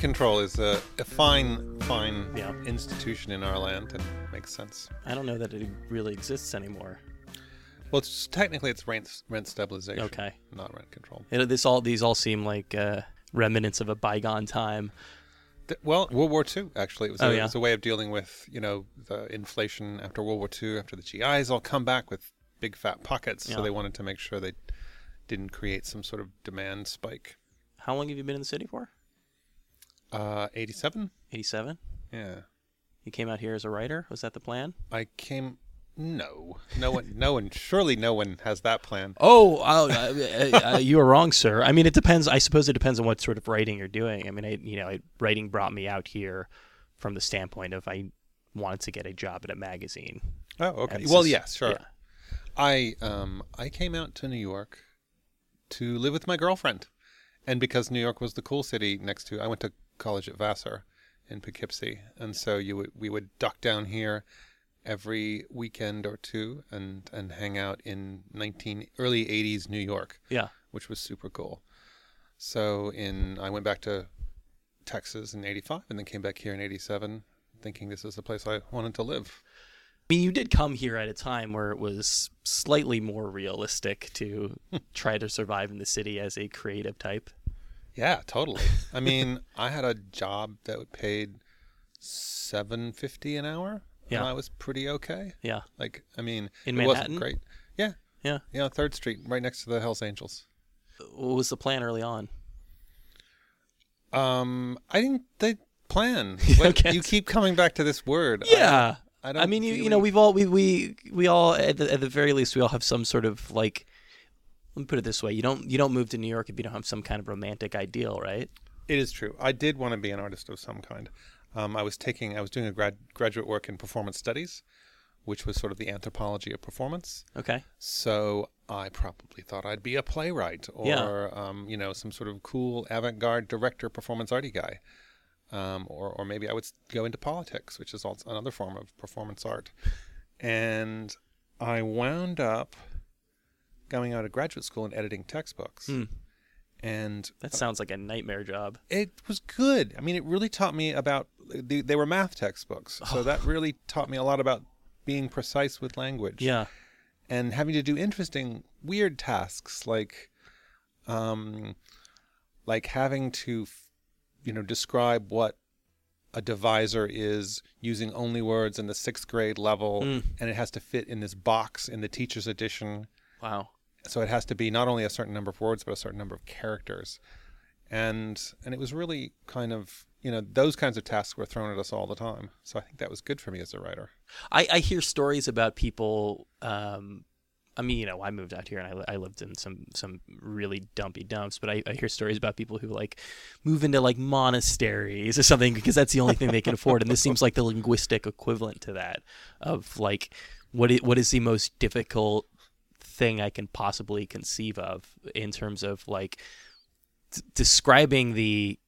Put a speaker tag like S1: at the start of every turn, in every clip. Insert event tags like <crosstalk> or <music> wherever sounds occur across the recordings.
S1: control is a, a fine, fine
S2: Yeah.
S1: institution in our land and makes sense.
S2: I don't know that it really exists anymore.
S1: Well, it's technically it's rent rent stabilization,
S2: Okay.
S1: not rent control.
S2: It, this all these all seem like uh, remnants of a bygone time.
S1: Th- Well, World War II actually it was,
S2: Oh,
S1: a,
S2: yeah.
S1: it was a way of dealing with you know the inflation after World War II, after the GIs all come back with big fat pockets,
S2: Yeah.
S1: so they wanted to make sure they didn't create some sort of demand spike.
S2: How long have you been in the city for?
S1: Uh, 87?
S2: 87?
S1: Yeah,
S2: You came out here as a writer? Was that the plan?
S1: I came. No, no one, no one. Surely, no one has that plan.
S2: Oh, uh, uh, uh, you are wrong, sir. I mean, it depends. I suppose it depends on what sort of writing you're doing. I mean, I, you know, I, writing brought me out here from the standpoint of I wanted to get a job at a magazine.
S1: Oh, okay. Well, yes, sure.
S2: yeah.
S1: I um I came out to New York to live with my girlfriend, and because New York was the cool city next to, I went to college at Vassar in Poughkeepsie, and so you would we would duck down here every weekend or two and and hang out in 19 early 80s New York,
S2: Yeah.
S1: which was super cool. So in I went back to Texas in 85 and then came back here in 87 thinking this is the place I wanted to live.
S2: I mean, you did come here at a time where it was slightly more realistic to <laughs> try to survive in the city as a creative type.
S1: Yeah, totally. I mean, <laughs> I had a job that paid seven fifty an hour,
S2: Yeah.
S1: and I was pretty okay.
S2: Yeah.
S1: Like, I mean,
S2: In
S1: it
S2: Manhattan?
S1: wasn't great. Yeah,
S2: Yeah.
S1: yeah, Third Street, right next to the Hell's Angels.
S2: What was the plan early on?
S1: Um, I didn't. They plan. <laughs> What-. You keep coming back to this word.
S2: Yeah.
S1: I,
S2: I,
S1: don't.
S2: mean, you,
S1: really,
S2: you know, we've all we we we all at the, at the very least we all have some sort of like. Let me put it this way: you don't you don't move to New York if you don't have some kind of romantic ideal, right?
S1: It is true. I did want to be an artist of some kind. Um, I was taking. I was doing a grad graduate work in performance studies, which was sort of the anthropology of performance.
S2: Okay.
S1: So I probably thought I'd be a playwright or,
S2: Yeah.
S1: um, you know, some sort of cool avant-garde director, performance arty guy. Um, or, or maybe I would go into politics, which is also another form of performance art. And I wound up going out of graduate school and editing textbooks.
S2: Hmm.
S1: And
S2: That sounds like a nightmare job.
S1: it was good. I mean, it really taught me about. They, they were math textbooks, so that really taught me a lot about being precise with language
S2: Yeah.
S1: and having to do interesting, weird tasks like, um, like having to, f- you know, describe what a divisor is using only words in the sixth grade level,
S2: Mm.
S1: and it has to fit in this box in the teacher's edition.
S2: Wow.
S1: So it has to be not only a certain number of words, but a certain number of characters. And and it was really kind of you know those kinds of tasks were thrown at us all the time. So I think that was good for me as a writer.
S2: I, I hear stories about people. Um, I mean, you know, I moved out here and I, I lived in some some really dumpy dumps, but I, I hear stories about people who like move into like monasteries or something because that's the only thing they can afford, and this seems like the linguistic equivalent to that of like what is, what is the most difficult thing I can possibly conceive of in terms of like d- describing the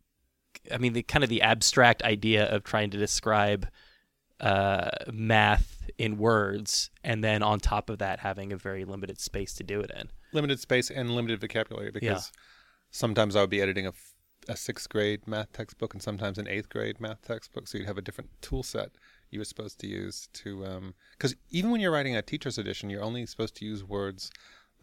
S2: I mean the kind of the abstract idea of trying to describe uh, math in words, and then on top of that, having a very limited space to do it in.
S1: limited space and limited vocabulary because sometimes I would be editing a, f- a sixth grade math textbook and sometimes an eighth grade math textbook. So you'd have a different tool set you were supposed to use to, because even when you're writing a teacher's edition, you're only supposed to use words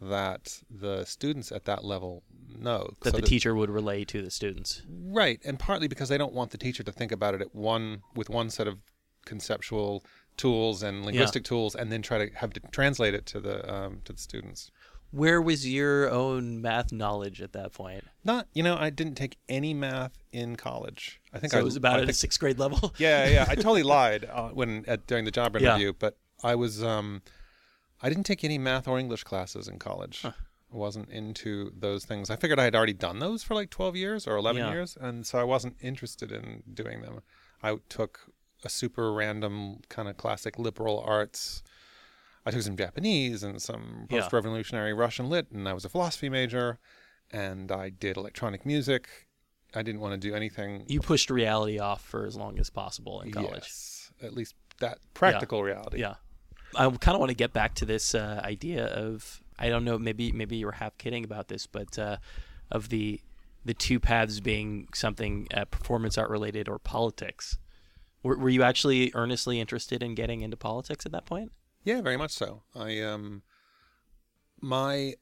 S1: that the students at that level know.
S2: That
S1: So
S2: the teacher would relay to the students.
S1: Right, and partly because they don't want the teacher to think about it at one with one set of conceptual tools and linguistic tools, and then try to have to translate it to the um, to the students.
S2: Where was your own math knowledge at that point?
S1: Not, you know, I didn't take any math in college. I think
S2: So
S1: I
S2: it was about
S1: I
S2: at a sixth grade level. <laughs>
S1: yeah, yeah. I <laughs> totally lied uh, when at, during the job
S2: Yeah.
S1: interview, but I was um, I didn't take any math or English classes in college.
S2: Huh.
S1: I wasn't into those things. I figured I had already done those for like 12 years or 11
S2: Yeah.
S1: years, and so I wasn't interested in doing them. I took a super random kind of classic liberal arts. I took some Japanese and some post-revolutionary Russian lit, and I was a philosophy major, and I did electronic music. I didn't want to do anything
S2: You pushed reality off for as long as possible in college.
S1: Yes, at least that practical reality.
S2: Yeah. I kind of want to get back to this uh, idea of I don't know maybe maybe you were half kidding about this, but uh, of the the two paths being something uh, performance art related or politics. Were, were you actually earnestly interested in getting into politics at that point?
S1: Yeah, very much so. I um, my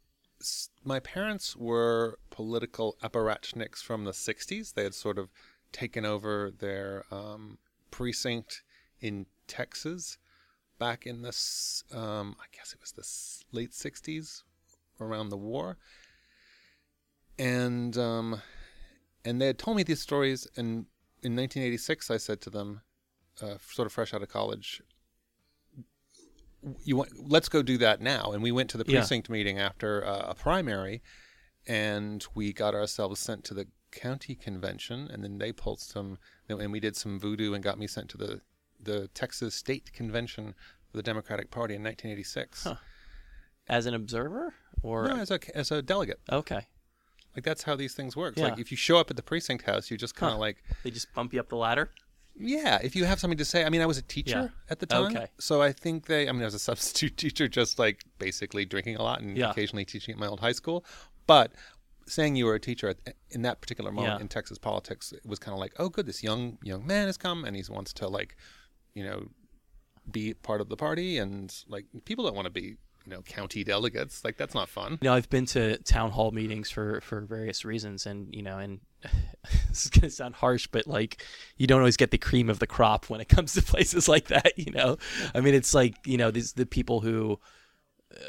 S1: my parents were political apparatchiks from the '60s. They had sort of taken over their um, precinct in Texas back in the um, I guess it was the late '60s, around the war, and um, and they had told me these stories. And in 1986, I said to them, uh, sort of fresh out of college, you want let's go do that now and we went to the
S2: Yeah.
S1: precinct meeting after uh, a primary and we got ourselves sent to the county convention and then they pulled some and we did some voodoo and got me sent to the the Texas state convention for the Democratic Party in 1986
S2: Huh. As an observer, or
S1: no, as a as a delegate
S2: okay,
S1: like that's how these things work
S2: Yeah.
S1: like if you show up at the precinct house you just kind of
S2: Huh.
S1: like
S2: they just bump you up the ladder.
S1: Yeah, if you have something to say. I mean, I was a teacher at the time,
S2: Okay.
S1: so I think they. I mean, I was a <laughs> substitute teacher, just like basically drinking a lot and
S2: Yeah.
S1: occasionally teaching at my old high school. But saying you were a teacher at, in that particular moment
S2: Yeah.
S1: in Texas politics, it was kind of like, oh, good, this young young man has come and he wants to like, you know, be part of the party, and like people don't want to be, you know, county delegates. Like that's not fun.
S2: You know, I've been to town hall meetings for for various reasons, and you know, and <laughs> this is gonna sound harsh, but like you don't always get the cream of the crop when it comes to <laughs> places like that. You know, I mean, it's like you know, these the people who.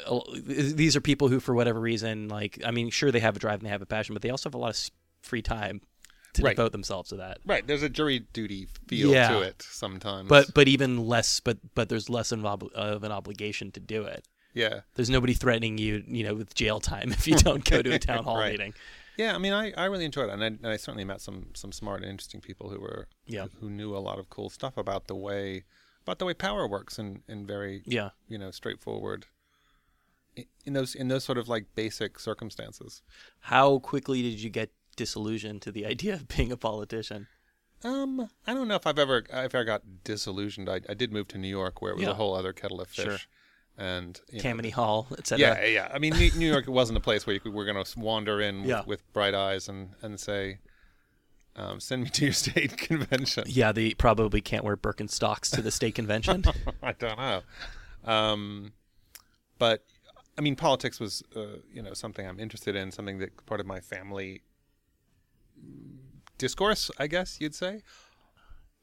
S2: Uh, these are people who, for whatever reason, like I mean, sure they have a drive and they have a passion, but they also have a lot of free time to
S1: Right.
S2: devote themselves to that.
S1: Right. There's a jury duty feel
S2: Yeah.
S1: to it sometimes.
S2: But but even less, but but there's less obli- of an obligation to do it.
S1: Yeah.
S2: There's nobody threatening you, you know, with jail time if you <laughs> don't go to a town hall
S1: Right.
S2: meeting.
S1: Yeah, I mean, I, I really enjoyed it, and I, and I certainly met some some smart and interesting people who were
S2: Yeah.
S1: who knew a lot of cool stuff about the way about the way power works in, in very
S2: Yeah.
S1: you know straightforward in, those in those sort of like basic circumstances.
S2: How quickly did you get disillusioned to the <laughs> idea of being a politician?
S1: Um, I don't know if I've ever if I got disillusioned. I, I did move to New York, where it was
S2: Yeah.
S1: a whole other kettle of fish,
S2: Sure.
S1: And you know,
S2: Tammany Hall, etc.
S1: Yeah, yeah. I mean, New, New York wasn't a place where you could, we're going to wander in
S2: Yeah.
S1: with, with bright eyes and and say, um, "Send me to your <laughs> state convention."
S2: Yeah, they probably can't wear Birkenstocks to the state convention. <laughs>
S1: I don't know. Um, but I mean, politics was, uh, you know, something I'm interested in, something that part of my family discourse, I guess you'd say.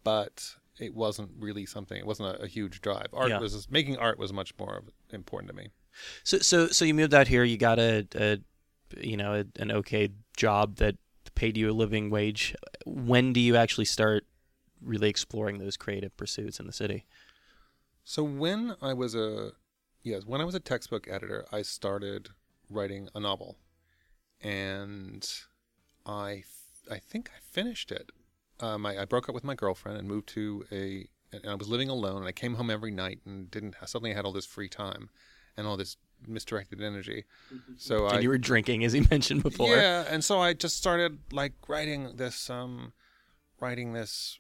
S1: But it wasn't really something. It wasn't a, a huge drive. Art
S2: Yeah.
S1: was making art was much more important to me.
S2: so so so you moved out here. You got a, a you know a, an okay job that paid you a living wage. When do you actually start really exploring those creative pursuits in the city?
S1: So when I was a yes, when I was a textbook editor, I started writing a novel, and I I think I finished it. Um, I, I broke up with my girlfriend and moved to a and I was living alone. And I came home every night and didn't suddenly I had all this free time and all this misdirected energy. So I
S2: and you were drinking, as you <laughs> mentioned before.
S1: yeah, and so I just started like writing this um writing this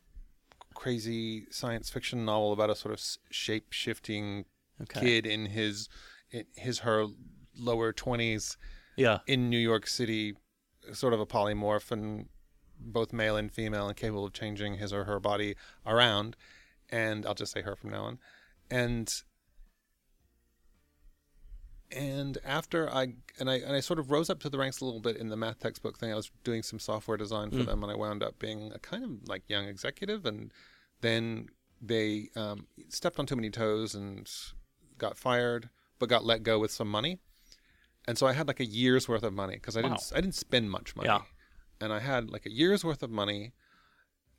S1: crazy science fiction novel about a sort of shape shifting
S2: Okay.
S1: kid in his in his her lower 20s
S2: Yeah.
S1: in New York City sort of a polymorph and both male and female and capable of changing his or her body around and I'll just say her from now on and and after I and I and I sort of rose up to the ranks a little bit in the math textbook thing. I was doing some software design for
S2: Mm.
S1: them, and I wound up being a kind of like young executive. And then they um, stepped on too many toes and got fired, but got let go with some money. And so I had like a year's worth of money because I didn't
S2: Wow.
S1: I didn't spend much money,
S2: Yeah.
S1: And I had like a year's worth of money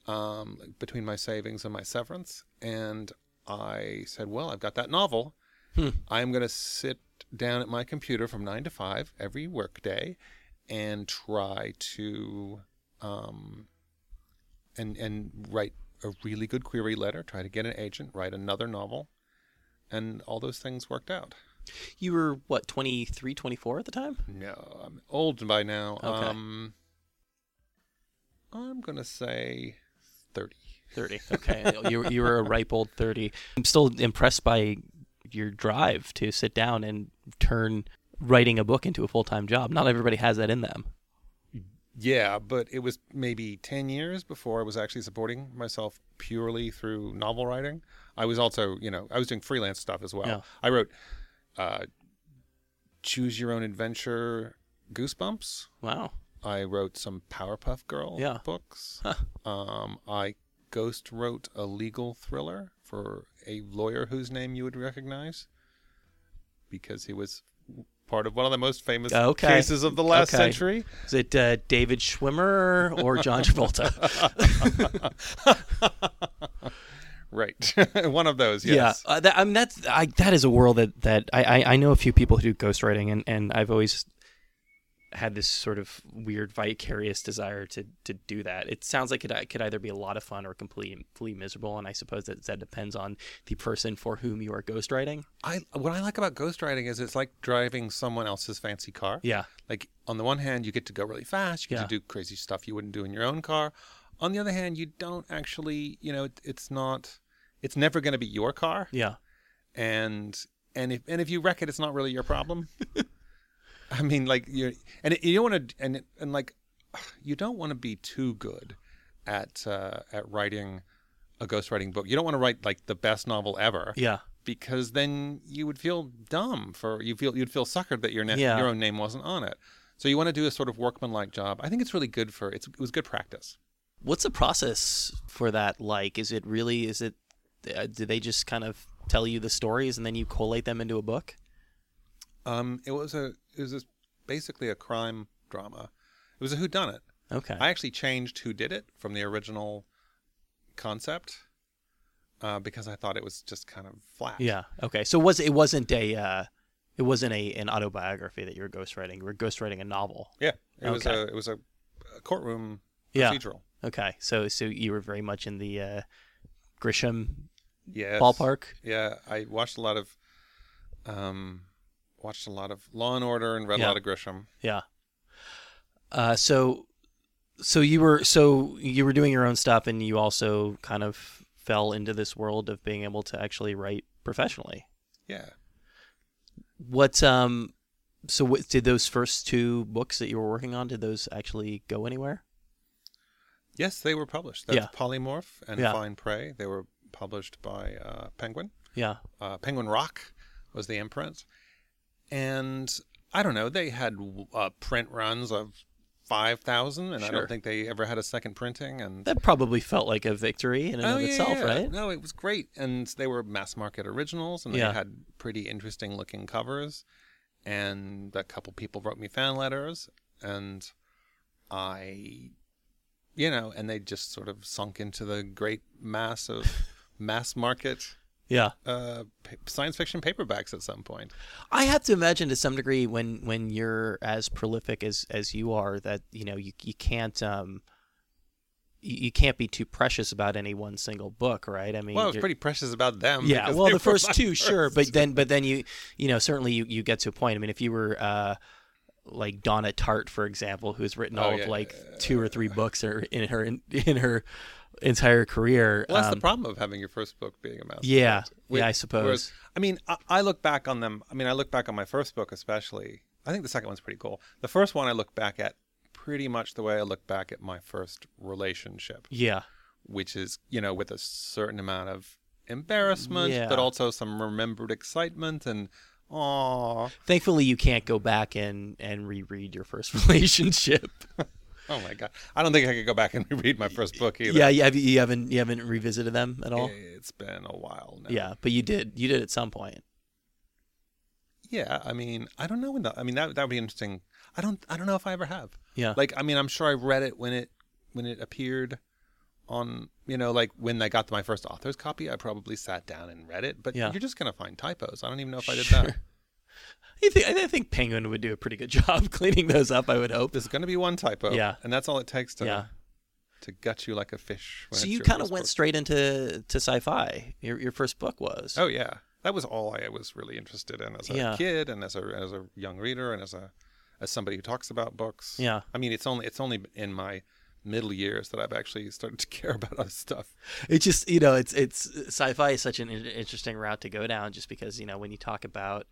S1: um, between my savings and my severance. And I said, well, I've got that novel.
S2: Hmm.
S1: I'm going to sit down at my computer from nine to five every workday and try to um, and and write a really good query letter. Try to get an agent, write another novel, and all those things worked out.
S2: You were what 23, 24 at the time?
S1: No, I'm old by now.
S2: Okay.
S1: Um, I'm gonna say thirty.
S2: 30. <laughs> Okay. you you were a ripe old 30. I'm still impressed by your drive to sit down and turn writing a book into a full-time job. Not everybody has that in them.
S1: Yeah, but it was maybe 10 years before I was actually supporting myself purely through novel writing. I was also, you know, I was doing freelance stuff as well.
S2: Yeah.
S1: I wrote uh, Choose Your Own Adventure Goosebumps.
S2: Wow.
S1: I wrote some Powerpuff Girl
S2: Yeah.
S1: books. Um, I ghost wrote a legal thriller for a lawyer whose name you would recognize because he was part of one of the most famous
S2: Okay.
S1: cases of the last
S2: Okay.
S1: century.
S2: Is it uh, David Schwimmer or John Travolta? <laughs>
S1: Right. <laughs> one of those, yes.
S2: Yeah, uh, that, I mean that's I, that is a world that that I, I I know a few people who do ghostwriting, and and I've always had this sort of weird vicarious desire to to do that. It sounds like it could either be a lot of fun or completely miserable, and I suppose that that depends on the person for whom you are ghostwriting.
S1: I what I like about ghostwriting is it's like driving someone else's fancy car.
S2: Yeah,
S1: Like on the one hand, you get to go really fast. You get
S2: Yeah.
S1: to do crazy stuff you wouldn't do in your own car. On the other hand, you don't actually, you know, it, it's not, it's never going to be your car.
S2: yeah,
S1: And and if and if you wreck it, it's not really your problem. <laughs> <laughs> I mean, like you and it, you don't want to and it- and like <sighs> you don't want to be too good at uh, at writing a ghostwriting book. You don't want to write like the best novel ever
S2: yeah.
S1: because then you would feel dumb for you feel you'd feel suckered that your na-
S2: Yeah.
S1: your own name wasn't on it. So you want to do a sort of workmanlike job. I think it's really good for it's it was good practice.
S2: What's the process for that like? Is it really? Is it? Uh, do they just kind of tell you the stories and then you collate them into a book?
S1: Um, it was a it was a, basically a crime drama. It was a who done it.
S2: Okay.
S1: I actually changed who did it from the original concept uh, because I thought it was just kind of flat.
S2: Yeah. Okay. So was it wasn't a uh, it wasn't a an autobiography that you were ghostwriting. You were ghostwriting a novel.
S1: yeah. It was a it was a, a courtroom
S2: Yeah.
S1: procedural.
S2: Okay. So so you were very much in the uh, Grisham
S1: Yes.
S2: ballpark.
S1: Yeah, I watched a lot of, um, watched a lot of Law and Order and read
S2: Yeah.
S1: a lot of Grisham.
S2: Yeah. Uh, so so you were so you were doing your own stuff, and you also kind of fell into this world of being able to actually write professionally.
S1: Yeah.
S2: What um so what, did those first two books that you were working on did those actually go anywhere?
S1: Yes, they were published. That's
S2: Yeah.
S1: Polymorph and
S2: Yeah.
S1: Fine Prey. They were published by uh, Penguin.
S2: Yeah.
S1: Uh, Penguin Roc was the imprint, and I don't know. They had uh, print runs of five thousand, and I don't think they ever had a second printing. And
S2: That probably felt like a victory in and
S1: Oh,
S2: of
S1: yeah,
S2: itself,
S1: yeah.
S2: right?
S1: No, it was great, and they were mass market originals, and
S2: Yeah.
S1: they had pretty interesting looking covers. And a couple people wrote me fan letters, and I, you know, and they just sort of sunk into the great mass of <laughs> mass market
S2: Yeah.
S1: uh, science fiction paperbacks at some point.
S2: I have to imagine to some degree when when you're as prolific as as you are that you know you you can't um you, you can't be too precious about any one single book, right? I mean,
S1: Well, I was
S2: you're-
S1: pretty precious about them.
S2: yeah. Well, the first two, sure, but then but then you you know certainly you, you get to a point. I mean, if you were uh like Donna Tartt, for example, who's written
S1: Oh,
S2: all
S1: yeah,
S2: of like
S1: yeah,
S2: two or three books in her in her, in her entire career.
S1: Well, that's
S2: um,
S1: the problem of having your first book being a mass.
S2: Yeah,
S1: market.
S2: yeah, I
S1: Whereas-
S2: suppose.
S1: I mean, I, I look back on them. I mean, I look back on my first book, especially. I think the second one's pretty cool. The first one I look back at pretty much the way I look back at my first relationship,
S2: Yeah,
S1: which is, you know, with a certain amount of embarrassment, but also some remembered excitement and, aw,
S2: Thankfully, you can't go back and and reread your first <laughs> relationship.
S1: oh my God. I don't think I could go back and reread my first book either.
S2: yeah, you, have, you haven't you haven't revisited them at all.
S1: It's been a while now.
S2: Yeah, but you did you did at some point.
S1: Yeah, I mean, I don't know when the. I mean, that that would be interesting. I don't. I don't know if I ever have.
S2: Yeah,
S1: Like, I mean, I'm sure I read it when it when it appeared on. You know, like when I got my first author's copy, I probably sat down and read it. But
S2: Yeah.
S1: you're just gonna find typos. I don't even know if I did
S2: Sure.
S1: that. <laughs>
S2: I think I think Penguin would do a pretty good <laughs> job cleaning those up. I would hope.
S1: There's gonna be one typo.
S2: Yeah.
S1: and that's all it takes to
S2: Yeah.
S1: to gut you like a fish.
S2: So you kind of went
S1: book.
S2: straight into to sci-fi. Your your first book was.
S1: Oh yeah, that was all I was really interested in as a
S2: Yeah.
S1: kid and as a as a young reader and as a as somebody who talks about books.
S2: Yeah.
S1: I mean, it's only it's only in my middle years that I've actually started <laughs> to care about other stuff.
S2: It's just you know it's it's sci-fi is such an interesting route to go down just because you know when you talk about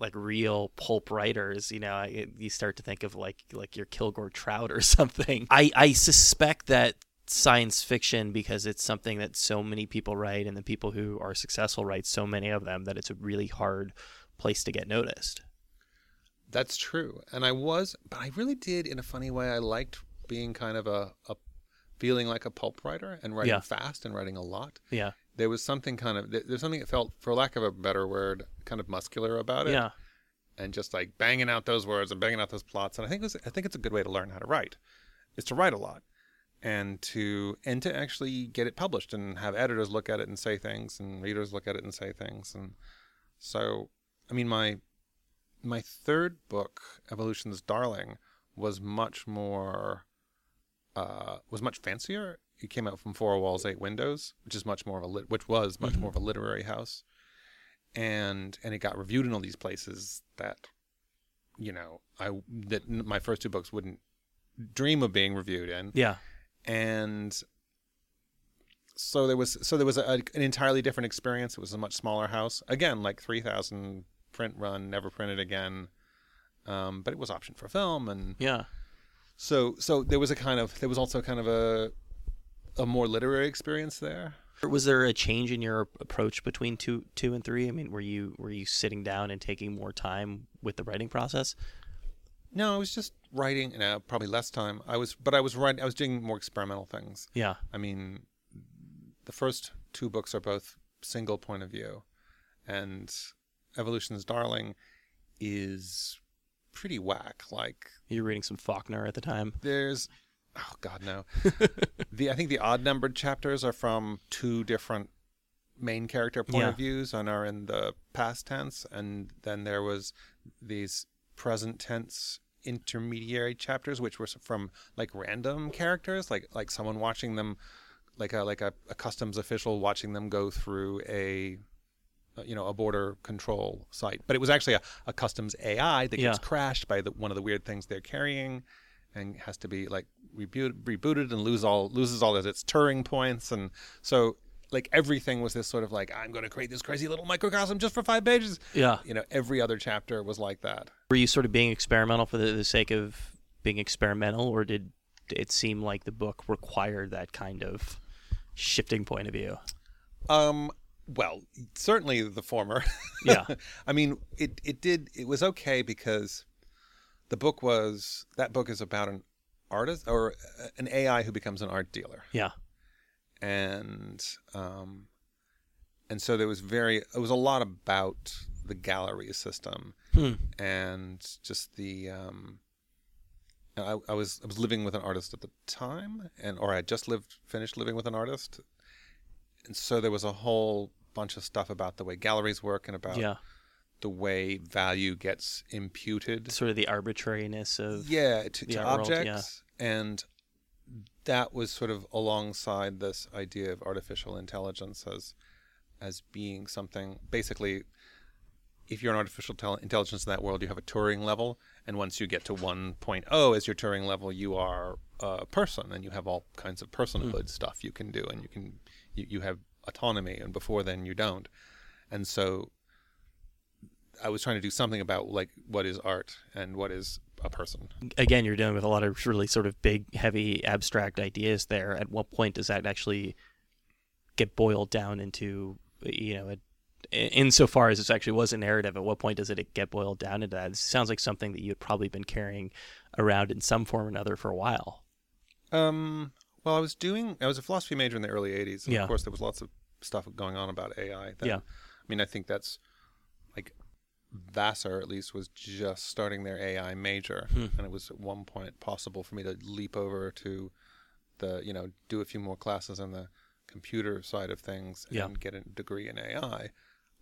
S2: like real pulp writers, you know, I, you start to think of like like your Kilgore Trout or <laughs> something. I I suspect that science fiction because it's something that so many people write and the people who are successful write so many of them that it's a really hard place to get noticed.
S1: That's true. And I was, but I really did in a funny way. I liked being kind of a, a feeling like a pulp writer and writing
S2: Yeah.
S1: fast and writing a lot.
S2: Yeah.
S1: There was something kind of, there's something that felt, for lack of a better word, kind of muscular about it.
S2: Yeah.
S1: And just like banging out those words and banging out those plots. And I think it was, I think it's a good way to learn how to write, is to write a lot. And to and to actually get it published and have editors look at it and say things and readers look at it and say things and so I mean my my third book, Evolution's Darling, was much more uh, was much fancier. It came out from Four Walls, Eight Windows, which is much more of a lit- which was much more of a literary house, and and it got reviewed in all these places that, you know, I that my first two books wouldn't dream of being reviewed in,
S2: Yeah.
S1: and so there was so there was a, an entirely different experience. It was a much smaller house. Again, like three thousand print run, never printed again. Um, but it was optioned for film, and
S2: Yeah.
S1: So so there was a kind of there was also kind of a a more literary experience there.
S2: Was there a change in your approach between two, two and three? I mean, were you were you sitting down and taking more time with the writing process?
S1: No, I was just writing. No, uh, probably less time. I was, but I was writing. I was doing more experimental things.
S2: Yeah.
S1: I mean, the first two books are both single point of view, and Evolution's Darling is pretty whack. Like
S2: You were reading some Faulkner at the time.
S1: there's, oh god no, <laughs> the I think the odd numbered chapters are from two different main character point of views and are in the past tense, and then there was these present tense intermediary chapters which were from like random characters like like someone watching them like a like a, a customs official watching them go through a you know a border control site but it was actually a, a customs ai that gets
S2: Yeah.
S1: crashed by the, one of the weird things they're carrying and has to be like reboot, rebooted and lose all loses all of its Turing points and so like everything was this sort of like I'm going to create this crazy little microcosm just for five pages
S2: Yeah.
S1: you know every other chapter was like that
S2: Were you sort of being experimental for the, the sake of being experimental, or did it seem like the book required that kind of shifting point of view?
S1: Um, well, certainly the former. <laughs>
S2: Yeah.
S1: I mean, it it did it was okay because the book was that book is about an artist or uh, an AI who becomes an art dealer,
S2: Yeah.
S1: and um, and so there was very it was a lot about the gallery system
S2: Hmm.
S1: and just the um, I, I was I was living with an artist at the time, and or I had just lived finished living with an artist, and so there was a whole bunch of stuff about the way galleries work and about
S2: Yeah.
S1: the way value gets imputed.
S2: Sort of the arbitrariness of.
S1: yeah, to,
S2: the
S1: to
S2: art world, yeah.
S1: objects, and that was sort of alongside this idea of artificial intelligence as as being something basically if you're an artificial tel- intelligence in that world, you have a Turing level, and once you get to 1.0 as your Turing level, you are a person, and you have all kinds of personhood hmm. stuff you can do, and you can you, you have autonomy, and before then you don't, and so I was trying to do something about like what is art and what is a person.
S2: Again, you're dealing with a lot of really sort of big, heavy, abstract ideas there. At what point does that actually get boiled down into, you know, a, insofar as this actually was a narrative, at what point does it get boiled down into that? It sounds like something that you had probably been carrying around in some form or another for a while.
S1: Um, well, I was doing, I was a philosophy major in the early 80s. And
S2: Yeah.
S1: Of course, there was lots of stuff going on about AI. Then.
S2: Yeah.
S1: I mean, I think that's like Vassar, at least, was just starting their AI major.
S2: Hmm.
S1: And it was at one point possible for me to leap over to the, you know, do a few more classes on the computer side of things and
S2: Yeah.
S1: get a degree in AI.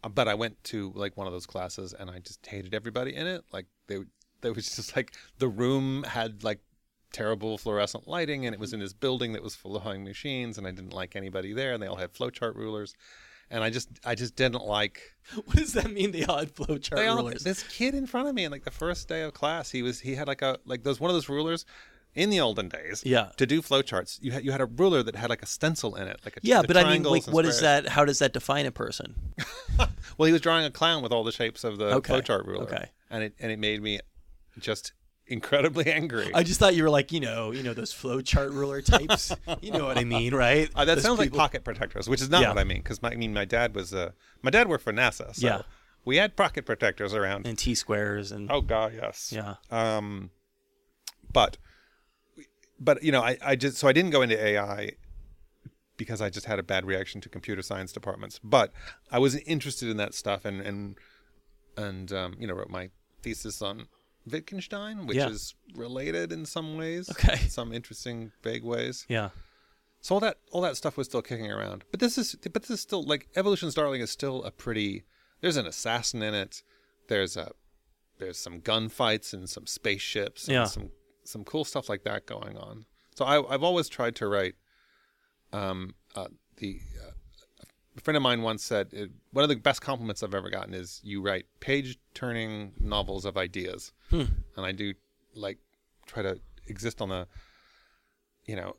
S1: Uh, But I went to like one of those classes and I just hated everybody in it. Like they, there was just like the room had like terrible fluorescent lighting and it was in this building that was full of hung machines and I didn't like anybody there and they all had flowchart rulers and I just I just didn't like <laughs>
S2: What does that mean? The odd flowchart
S1: they all,
S2: rulers.
S1: this kid in front of me in like the first day of class he was he had like a like those one of those rulers in the olden days
S2: Yeah.
S1: to do flowcharts, you had you had a ruler that had like a stencil in it, like a
S2: Yeah, but I mean, like, what is
S1: squares.
S2: that? How does that define a person? <laughs>
S1: Well, he was drawing a clown with all the shapes of the
S2: Okay,
S1: flowchart ruler.
S2: okay.
S1: and it and it made me just incredibly angry.
S2: I just thought you were like, you know, you know those flowchart ruler types. you know what I mean, <laughs> right?
S1: Uh, that
S2: Those
S1: sounds
S2: people-
S1: like pocket protectors, which is not
S2: Yeah.
S1: what I mean. Because I mean, my dad was uh, my dad worked for NASA, so
S2: Yeah.
S1: we had pocket protectors around.
S2: and T squares and
S1: oh God, yes.
S2: yeah,
S1: Um, but but you know, I, I just so I didn't go into AI because I just had a bad reaction to computer science departments. But I was interested in that stuff and and and um, you know wrote my thesis on Wittgenstein, which
S2: Yeah.
S1: is related in some ways,
S2: Okay.
S1: some interesting vague ways.
S2: yeah,
S1: So all that all that stuff was still kicking around. But this is but this is still like Evolution's Darling is still a pretty there's an assassin in it. There's a there's some gunfights and some spaceships and
S2: Yeah.
S1: some some cool stuff like that going on. So I I've always tried to write um uh, the uh, a friend of mine once said it, one of the best compliments I've ever gotten is you write page turning novels of ideas.
S2: Hmm.
S1: And I do like try to exist on the you know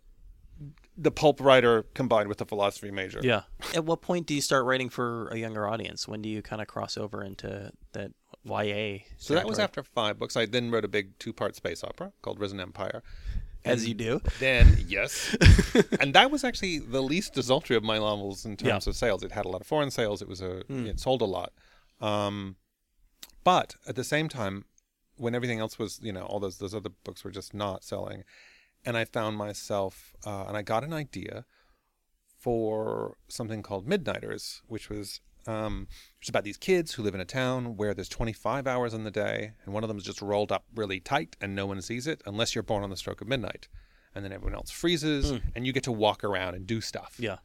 S1: the pulp writer combined with the philosophy major.
S2: yeah. <laughs> At what point do you start writing for a younger audience? When do you kind of cross over into that YA?
S1: So that was after five books. I then wrote a big two-part space opera called Risen Empire.
S2: As you do.
S1: Then yes, <laughs> and that was actually the least desultory of my novels in terms
S2: Yeah.
S1: of sales. It had a lot of foreign sales. It was a
S2: Hmm.
S1: it sold a lot, um, but at the same time, when everything else was you know all those those other books were just not selling, and I found myself uh, and I got an idea for something called Midnighters, which was um, it's about these kids who live in a town where there's 25 hours in the day, and one of them is just rolled up really tight, and no one sees it unless you're born on the stroke of midnight, and then everyone else freezes, and you get to walk around and do stuff.
S2: Yeah.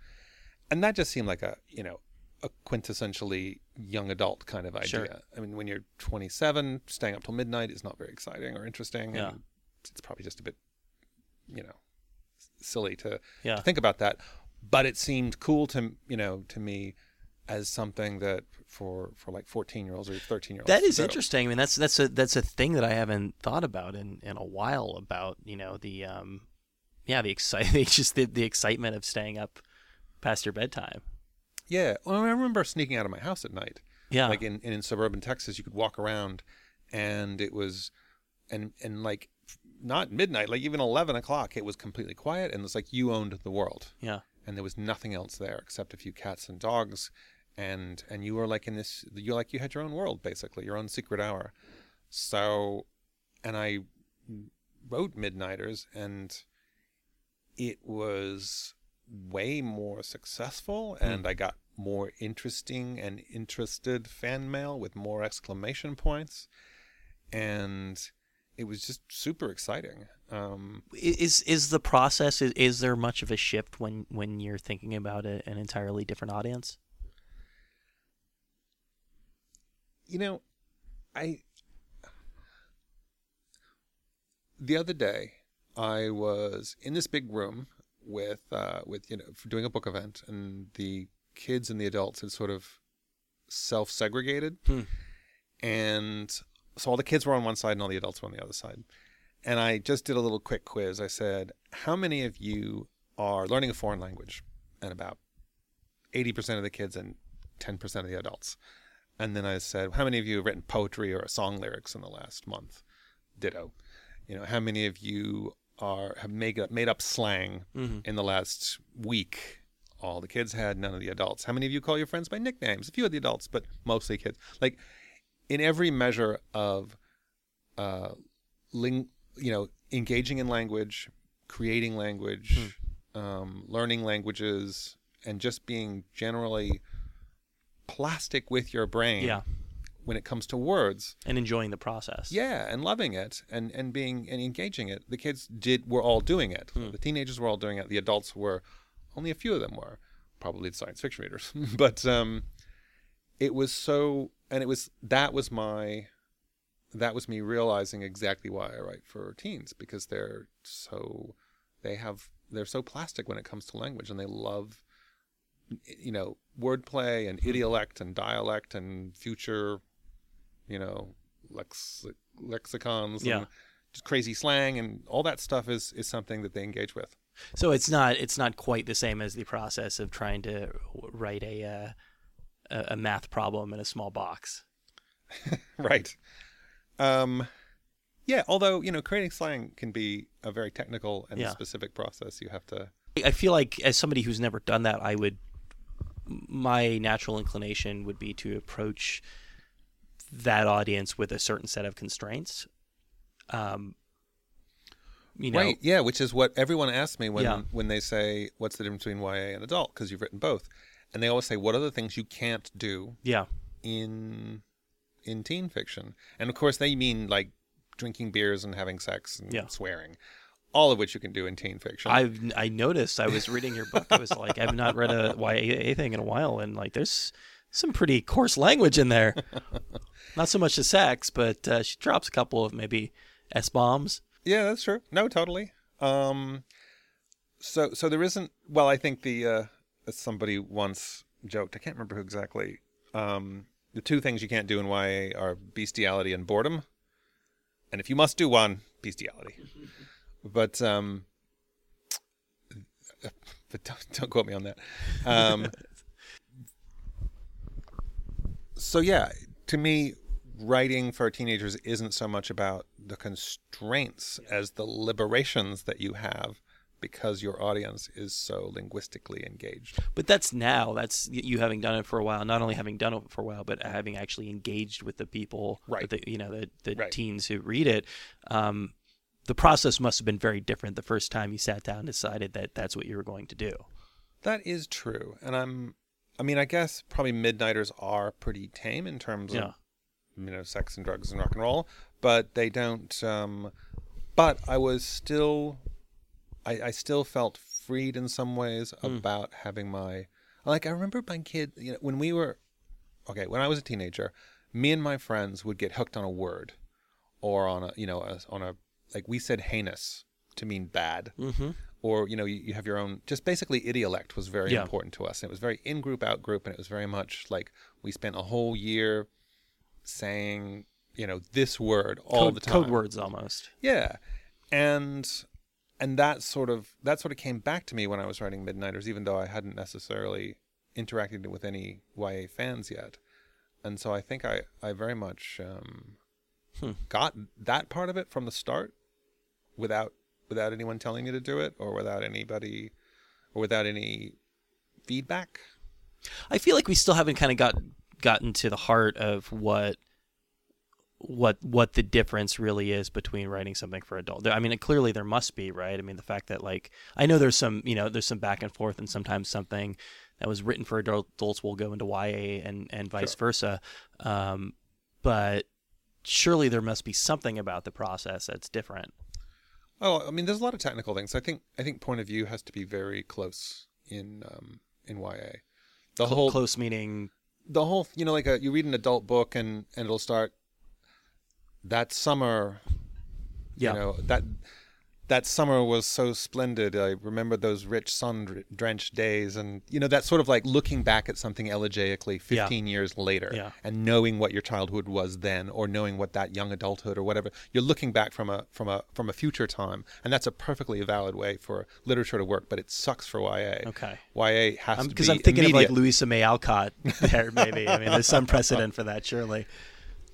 S1: And that just seemed like a you know a quintessentially young adult kind of idea.
S2: Sure.
S1: I mean, when you're 27, staying up till midnight is not very exciting or interesting,
S2: Yeah.
S1: and it's probably just a bit you know silly to
S2: Yeah.
S1: to think about that. But it seemed cool to you know to me as something that for for like 14 year olds or 13 year olds.
S2: That is interesting. I mean, that's that's a that's a thing that I haven't thought about in, in a while. About you know the um, yeah, the excitement, <laughs> just the, the excitement of staying up past your bedtime.
S1: Yeah, well, I remember sneaking out of my house at night.
S2: Yeah,
S1: Like in, in suburban Texas, you could walk around, and it was, and and like not midnight, like even 11 o'clock, it was completely quiet, and it's like you owned the world.
S2: yeah,
S1: and there was nothing else there except a few cats and dogs and and you were like in this you like you had your own world basically your own secret hour. So and i wrote midnighters and it was way more successful and i got more interesting and interested fan mail with more exclamation points and it was just super exciting. Um
S2: is is the process is, is there much of a shift when when you're thinking about a, an entirely different audience?
S1: You know, I the other day I was in this big room with uh, with you know doing a book event, and the kids and the adults had sort of self segregated,
S2: Hmm.
S1: and so all the kids were on one side and all the adults were on the other side. And I just did a little quick quiz. I said, "How many of you are learning a foreign language?" And about eighty percent of the kids and ten percent of the adults. And then I said, "How many of you have written poetry or song lyrics in the last month?" Ditto. You know, how many of you are have made up made up slang
S2: Mhm.
S1: in the last week? All the kids had, none of the adults. How many of you call your friends by nicknames? A few of the adults, but mostly kids. Like in every measure of, uh, ling, you know, engaging in language, creating language, um, learning languages, and just being generally plastic with your brain
S2: Yeah,
S1: when it comes to words.
S2: and enjoying the process.
S1: Yeah, and loving it and, and being and engaging it. The kids did were all doing it.
S2: Hmm.
S1: The teenagers were all doing it. The adults were only a few of them were probably the science fiction readers. <laughs> but um, it was so and it was that was my that was me realizing exactly why I write for teens because they're so they have they're so plastic when it comes to language and they love you know wordplay and idiolect and dialect and future you know lex lexicons
S2: Yeah.
S1: and just crazy slang and all that stuff is is something that they engage with.
S2: So it's not it's not quite the same as the process of trying to write a uh, a a math problem in a small box. <laughs>
S1: right. Um, yeah. Although you know, creating slang can be a very technical and
S2: Yeah.
S1: specific process. You have to.
S2: I feel like as somebody who's never done that, I would my natural inclination would be to approach that audience with a certain set of constraints. Um, you know,
S1: right. Yeah. Which is what everyone asks me when
S2: Yeah.
S1: when they say, "What's the difference between YA and adult?" Because you've written both, and they always say, "What are the things you can't do
S2: yeah,
S1: in in teen fiction?" And of course, they mean like drinking beers and having sex and
S2: Yeah.
S1: swearing, all of which you can do in teen fiction.
S2: I've I noticed. I was reading your book. I was like, I've not read a YA thing in a while, and like, there's some pretty coarse language in there. <laughs> not so much the sex, but uh, she drops a couple of maybe s bombs.
S1: Yeah, that's true. No, totally. Um, so so there isn't. Well, I think the uh, as somebody once joked. I can't remember who exactly. Um, the two things you can't do in YA are bestiality and boredom. And if you must do one, bestiality. But um, but don't, don't quote me on that. Um, so yeah, to me, writing for teenagers isn't so much about the constraints as the liberations that you have because your audience is so linguistically engaged.
S2: But that's now. That's you having done it for a while. Not only having done it for a while, but having actually engaged with the people,
S1: Right.
S2: The, you know, the the
S1: Right.
S2: teens who read it. Um, the process must have been very different the first time you sat down and decided that that's what you were going to do.
S1: That is true. And I'm I mean, I guess probably midnighters are pretty tame in terms
S2: Yeah.
S1: of you know, sex and drugs and rock and roll, but they don't um but I was still I, I still felt freed in some ways about having my like I remember my kid you know when we were okay when I was a teenager me and my friends would get hooked on a word or on a you know a, on a like we said heinous to mean bad
S2: Mm-hmm.
S1: or you know you, you have your own just basically idiolect was very
S2: Yeah.
S1: important to us and it was very in group out group and it was very much like we spent a whole year saying you know this word all
S2: code,
S1: the time
S2: code words almost.
S1: yeah and and that sort of that sort of came back to me when i was writing midnighters even though i hadn't necessarily interacted with any ya fans yet and so i think i i very much um
S2: Hmm.
S1: got that part of it from the start without without anyone telling me to do it or without anybody or without any feedback
S2: I feel like we still haven't kind of got gotten to the heart of what what what the difference really is between writing something for adult. I mean, clearly there must be, right? I mean, the fact that like I know there's some, you know, there's some back and forth, and sometimes something that was written for adults will go into YA and and vice versa. Um, but surely there must be something about the process that's different.
S1: Oh, I mean, there's a lot of technical things. I think I think point of view has to be very close in um, in YA. The
S2: Cl-
S1: whole
S2: close meaning,
S1: the whole you know like a, you read an adult book and and it'll start that summer.
S2: yeah,
S1: You know that that summer was so splendid. I remember those rich sun drenched days, and you know that sort of like looking back at something elegiacally 15 years later,
S2: Yeah.
S1: and knowing what your childhood was then, or knowing what that young adulthood or whatever. You're looking back from a from a from a future time, and that's a perfectly valid way for literature to work. But it sucks for YA.
S2: okay.
S1: YA has to be.
S2: Because
S1: be
S2: I'm thinking
S1: immediate.
S2: of like Louisa May Alcott there, maybe. I mean, there's some precedent for that, surely.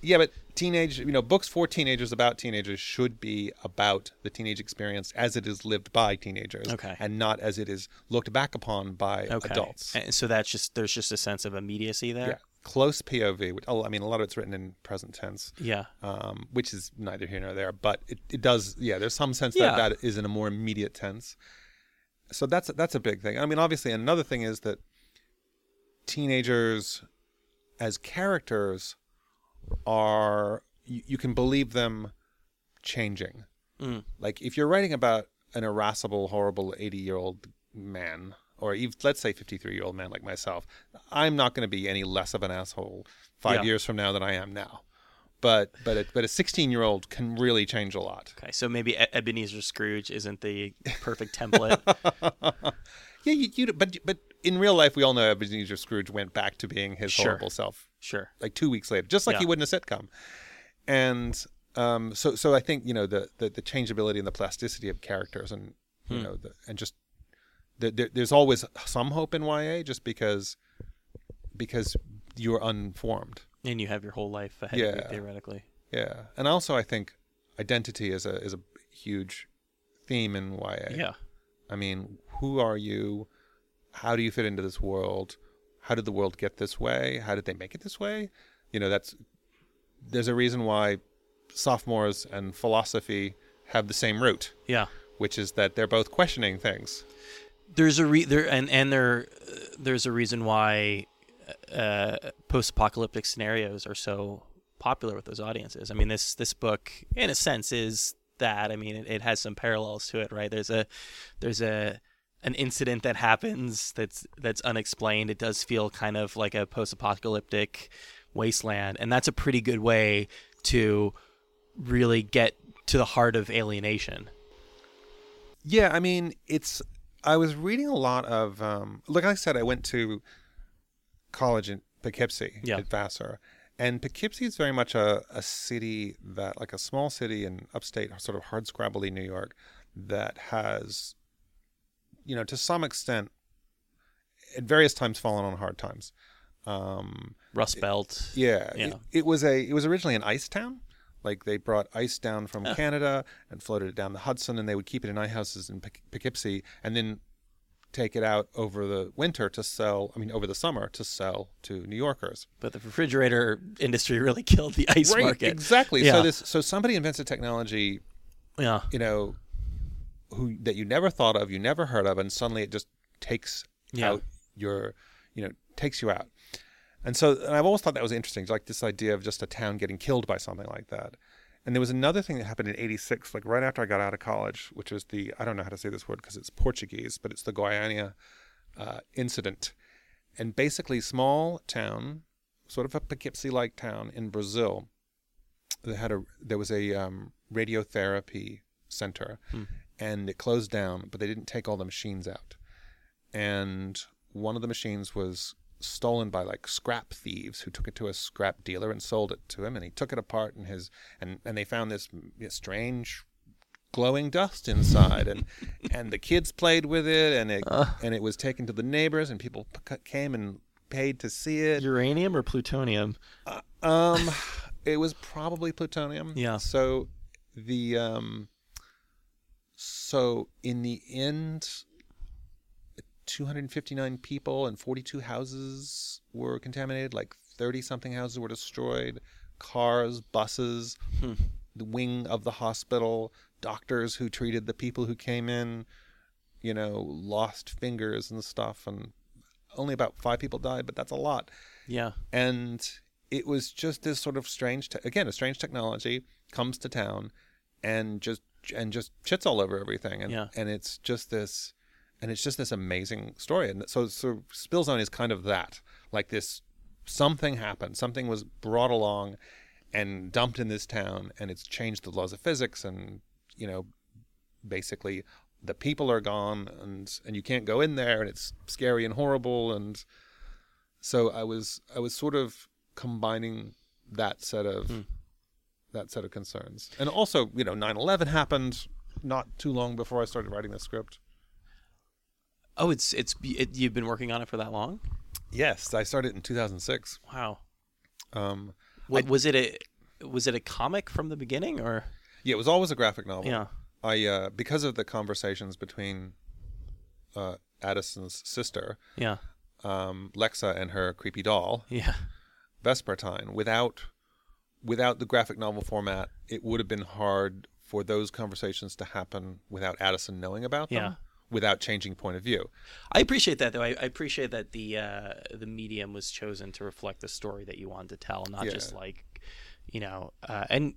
S1: Yeah, but teenage, you know, books for teenagers about teenagers should be about the teenage experience as it is lived by teenagers,
S2: Okay.
S1: and not as it is looked back upon by
S2: Okay.
S1: adults.
S2: And so that's just there's just a sense of immediacy there.
S1: Yeah, close POV. Which, oh, I mean, a lot of it's written in present tense,
S2: Yeah.
S1: um, which is neither here nor there. But it, it does, yeah. There's some sense
S2: Yeah.
S1: that that is in a more immediate tense. So that's that's a big thing. I mean, obviously, another thing is that teenagers, as characters, are you, you can believe them changing.
S2: Mm.
S1: Like if you're writing about an irascible, horrible 80 year old man, or even, let's say 53 year old man like myself, I'm not going to be any less of an asshole five
S2: Yeah.
S1: years from now than I am now. But but a, but a 16 year old can really change a lot.
S2: Okay. So maybe E- Ebenezer Scrooge isn't the perfect template. <laughs>
S1: Yeah, you, you but but in real life, we all know Ebenezer Scrooge went back to being his
S2: Sure.
S1: horrible self
S2: sure.
S1: like two weeks later, just like
S2: Yeah.
S1: he would in a sitcom. And um, so so I think you know the, the the changeability and the plasticity of characters, and you
S2: Hmm.
S1: know, the, and just the, there, there's always some hope in YA, just because because you're unformed.
S2: And you have your whole life ahead of you, theoretically.
S1: Yeah, and also I think identity is a is a huge theme in YA.
S2: Yeah.
S1: I mean, who are you? How do you fit into this world? How did the world get this way? How did they make it this way? You know, that's there's a reason why sophomores and philosophy have the same root,
S2: Yeah.
S1: which is that they're both questioning things.
S2: There's a re- there and and there uh, there's a reason why uh, post-apocalyptic scenarios are so popular with those audiences. I mean, this this book, in a sense, is that. I mean, it, it has some parallels to it, right? There's a there's a an incident that happens that's that's unexplained. It does feel kind of like a post-apocalyptic wasteland, and that's a pretty good way to really get to the heart of alienation.
S1: Yeah, I mean, it's. I was reading a lot of. Um, like I said, I went to college in Poughkeepsie
S2: Yeah.
S1: at Vassar, and Poughkeepsie is very much a, a city that, like a small city in upstate, sort of hard scrabbly New York, that has, you know, to some extent, at various times fallen on hard times. Um,
S2: Rust Belt.
S1: yeah,
S2: Yeah.
S1: It, it was a. It was originally an ice town. Like they brought ice down from. Canada and floated it down the Hudson, and they would keep it in ice houses in Poughke- Poughkeepsie, and then take it out over the winter to sell. I mean, over the summer to sell to New Yorkers.
S2: But the refrigerator industry <laughs> really killed the ice market.
S1: exactly.
S2: Yeah.
S1: So this, so somebody invents a technology,
S2: Yeah.
S1: you know, who that you never thought of, you never heard of, and suddenly it just takes
S2: Yeah.
S1: out your, you know, takes you out. And so, and I've always thought that was interesting, like this idea of just a town getting killed by something like that. And there was another thing that happened in '86, like right after I got out of college, which was the I don't know how to say this word because it's Portuguese, but it's the Goiânia uh, incident. And basically, small town, sort of a Poughkeepsie-like town in Brazil, they had a there was a um, radiotherapy center,
S2: Hmm.
S1: And it closed down, but they didn't take all the machines out. And one of the machines was stolen by like scrap thieves who took it to a scrap dealer and sold it to him and he took it apart and his and and they found this strange glowing dust inside and <laughs> and the kids played with it and it
S2: Uh.
S1: and it was taken to the neighbors and people p- came and paid to see it
S2: Uranium or plutonium?
S1: um <sighs> it was probably plutonium
S2: Yeah.
S1: so the um so in the end 259 people and 42 houses were contaminated like 30 something houses were destroyed cars buses
S2: Hmm.
S1: the wing of the hospital doctors who treated the people who came in you know lost fingers and stuff and only about 5 people died but that's a lot
S2: Yeah.
S1: and it was just this sort of strange te- again a strange technology comes to town and just and just shits all over everything and
S2: Yeah.
S1: and it's just this and it's just this amazing story and so so spill zone is kind of that like this something happened something was brought along and dumped in this town and it's changed the laws of physics and you know basically the people are gone and and you can't go in there and it's scary and horrible and so I was I was sort of combining that set of
S2: Hmm.
S1: That set of concerns, and also you know 9/11 happened not too long before I started writing the script.
S2: Oh, it's it's it, you've been working on it for that long?
S1: Yes, I started in 2006.
S2: Wow.
S1: Um,
S2: What, was it a was it a comic from the beginning or?
S1: yeah, it was always a graphic novel.
S2: Yeah.
S1: I uh, because of the conversations between uh, Addison's sister,
S2: Yeah.
S1: um, Lexa, and her creepy doll
S2: Yeah.
S1: Vespertine. Without without the graphic novel format, it would have been hard for those conversations to happen without Addison knowing about them.
S2: Yeah.
S1: Without changing point of view.
S2: I appreciate that though. I, I appreciate that the uh, the medium was chosen to reflect the story that you wanted to tell, not
S1: Yeah.
S2: just like, you know, uh, and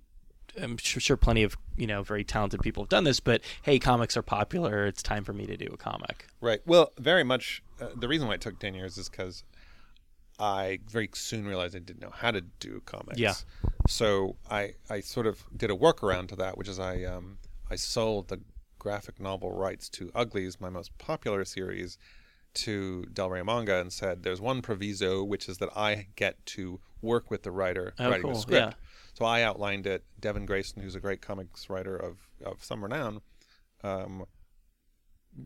S2: I'm sure, sure plenty of you know very talented people have done this, but hey, comics are popular. It's time for me to do a comic.
S1: Right. Well, very much. Uh, the reason why it took ten years is because I very soon realized I didn't know how to do comics.
S2: Yeah.
S1: So I I sort of did a workaround to that, which is I um I sold the graphic novel rights to Uglies, my most popular series, to Del Rey Manga and said, "There's one proviso, which is that I get to work with the writer
S2: Oh,
S1: writing
S2: cool.
S1: the script."
S2: Yeah.
S1: So I outlined it. Devin Grayson, who's a great comics writer of of some renown, um,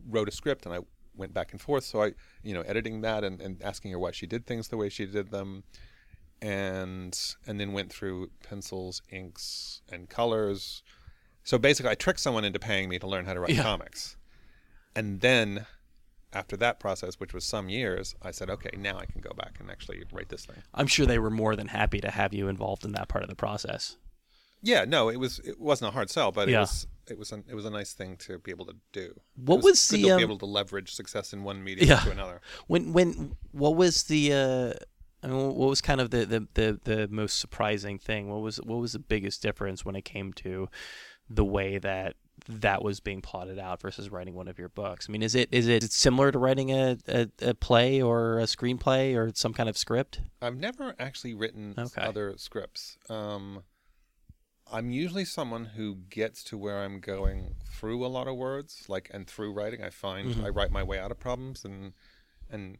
S1: wrote a script, and I went back and forth. So I, you know, editing that and, and asking her why she did things the way she did them, and and then went through pencils, inks, and colors. So basically, I tricked someone into paying me to learn how to write
S2: Yeah.
S1: comics, and then after that process, which was some years, I said, okay, now I can go back and actually write this thing.
S2: I'm sure they were more than happy to have you involved in that part of the process.
S1: Yeah, no, it was it wasn't a hard sell, but
S2: Yeah.
S1: it was it was an, it was a nice thing to be able to do.
S2: What
S1: it
S2: was
S1: was,
S2: the,
S1: to
S2: um,
S1: be able to leverage success in one medium
S2: Yeah.
S1: to another?
S2: When when what was the uh, I mean, what was kind of the, the, the, the most surprising thing? What was what was the biggest difference when it came to the way that that was being plotted out versus writing one of your books? I mean, is it is it similar to writing a, a, a play or a screenplay or some kind of script?
S1: I've never actually written
S2: Okay.
S1: other scripts. Um, I'm usually someone who gets to where I'm going through a lot of words, like and through writing. I find
S2: Mhm.
S1: I write my way out of problems, and and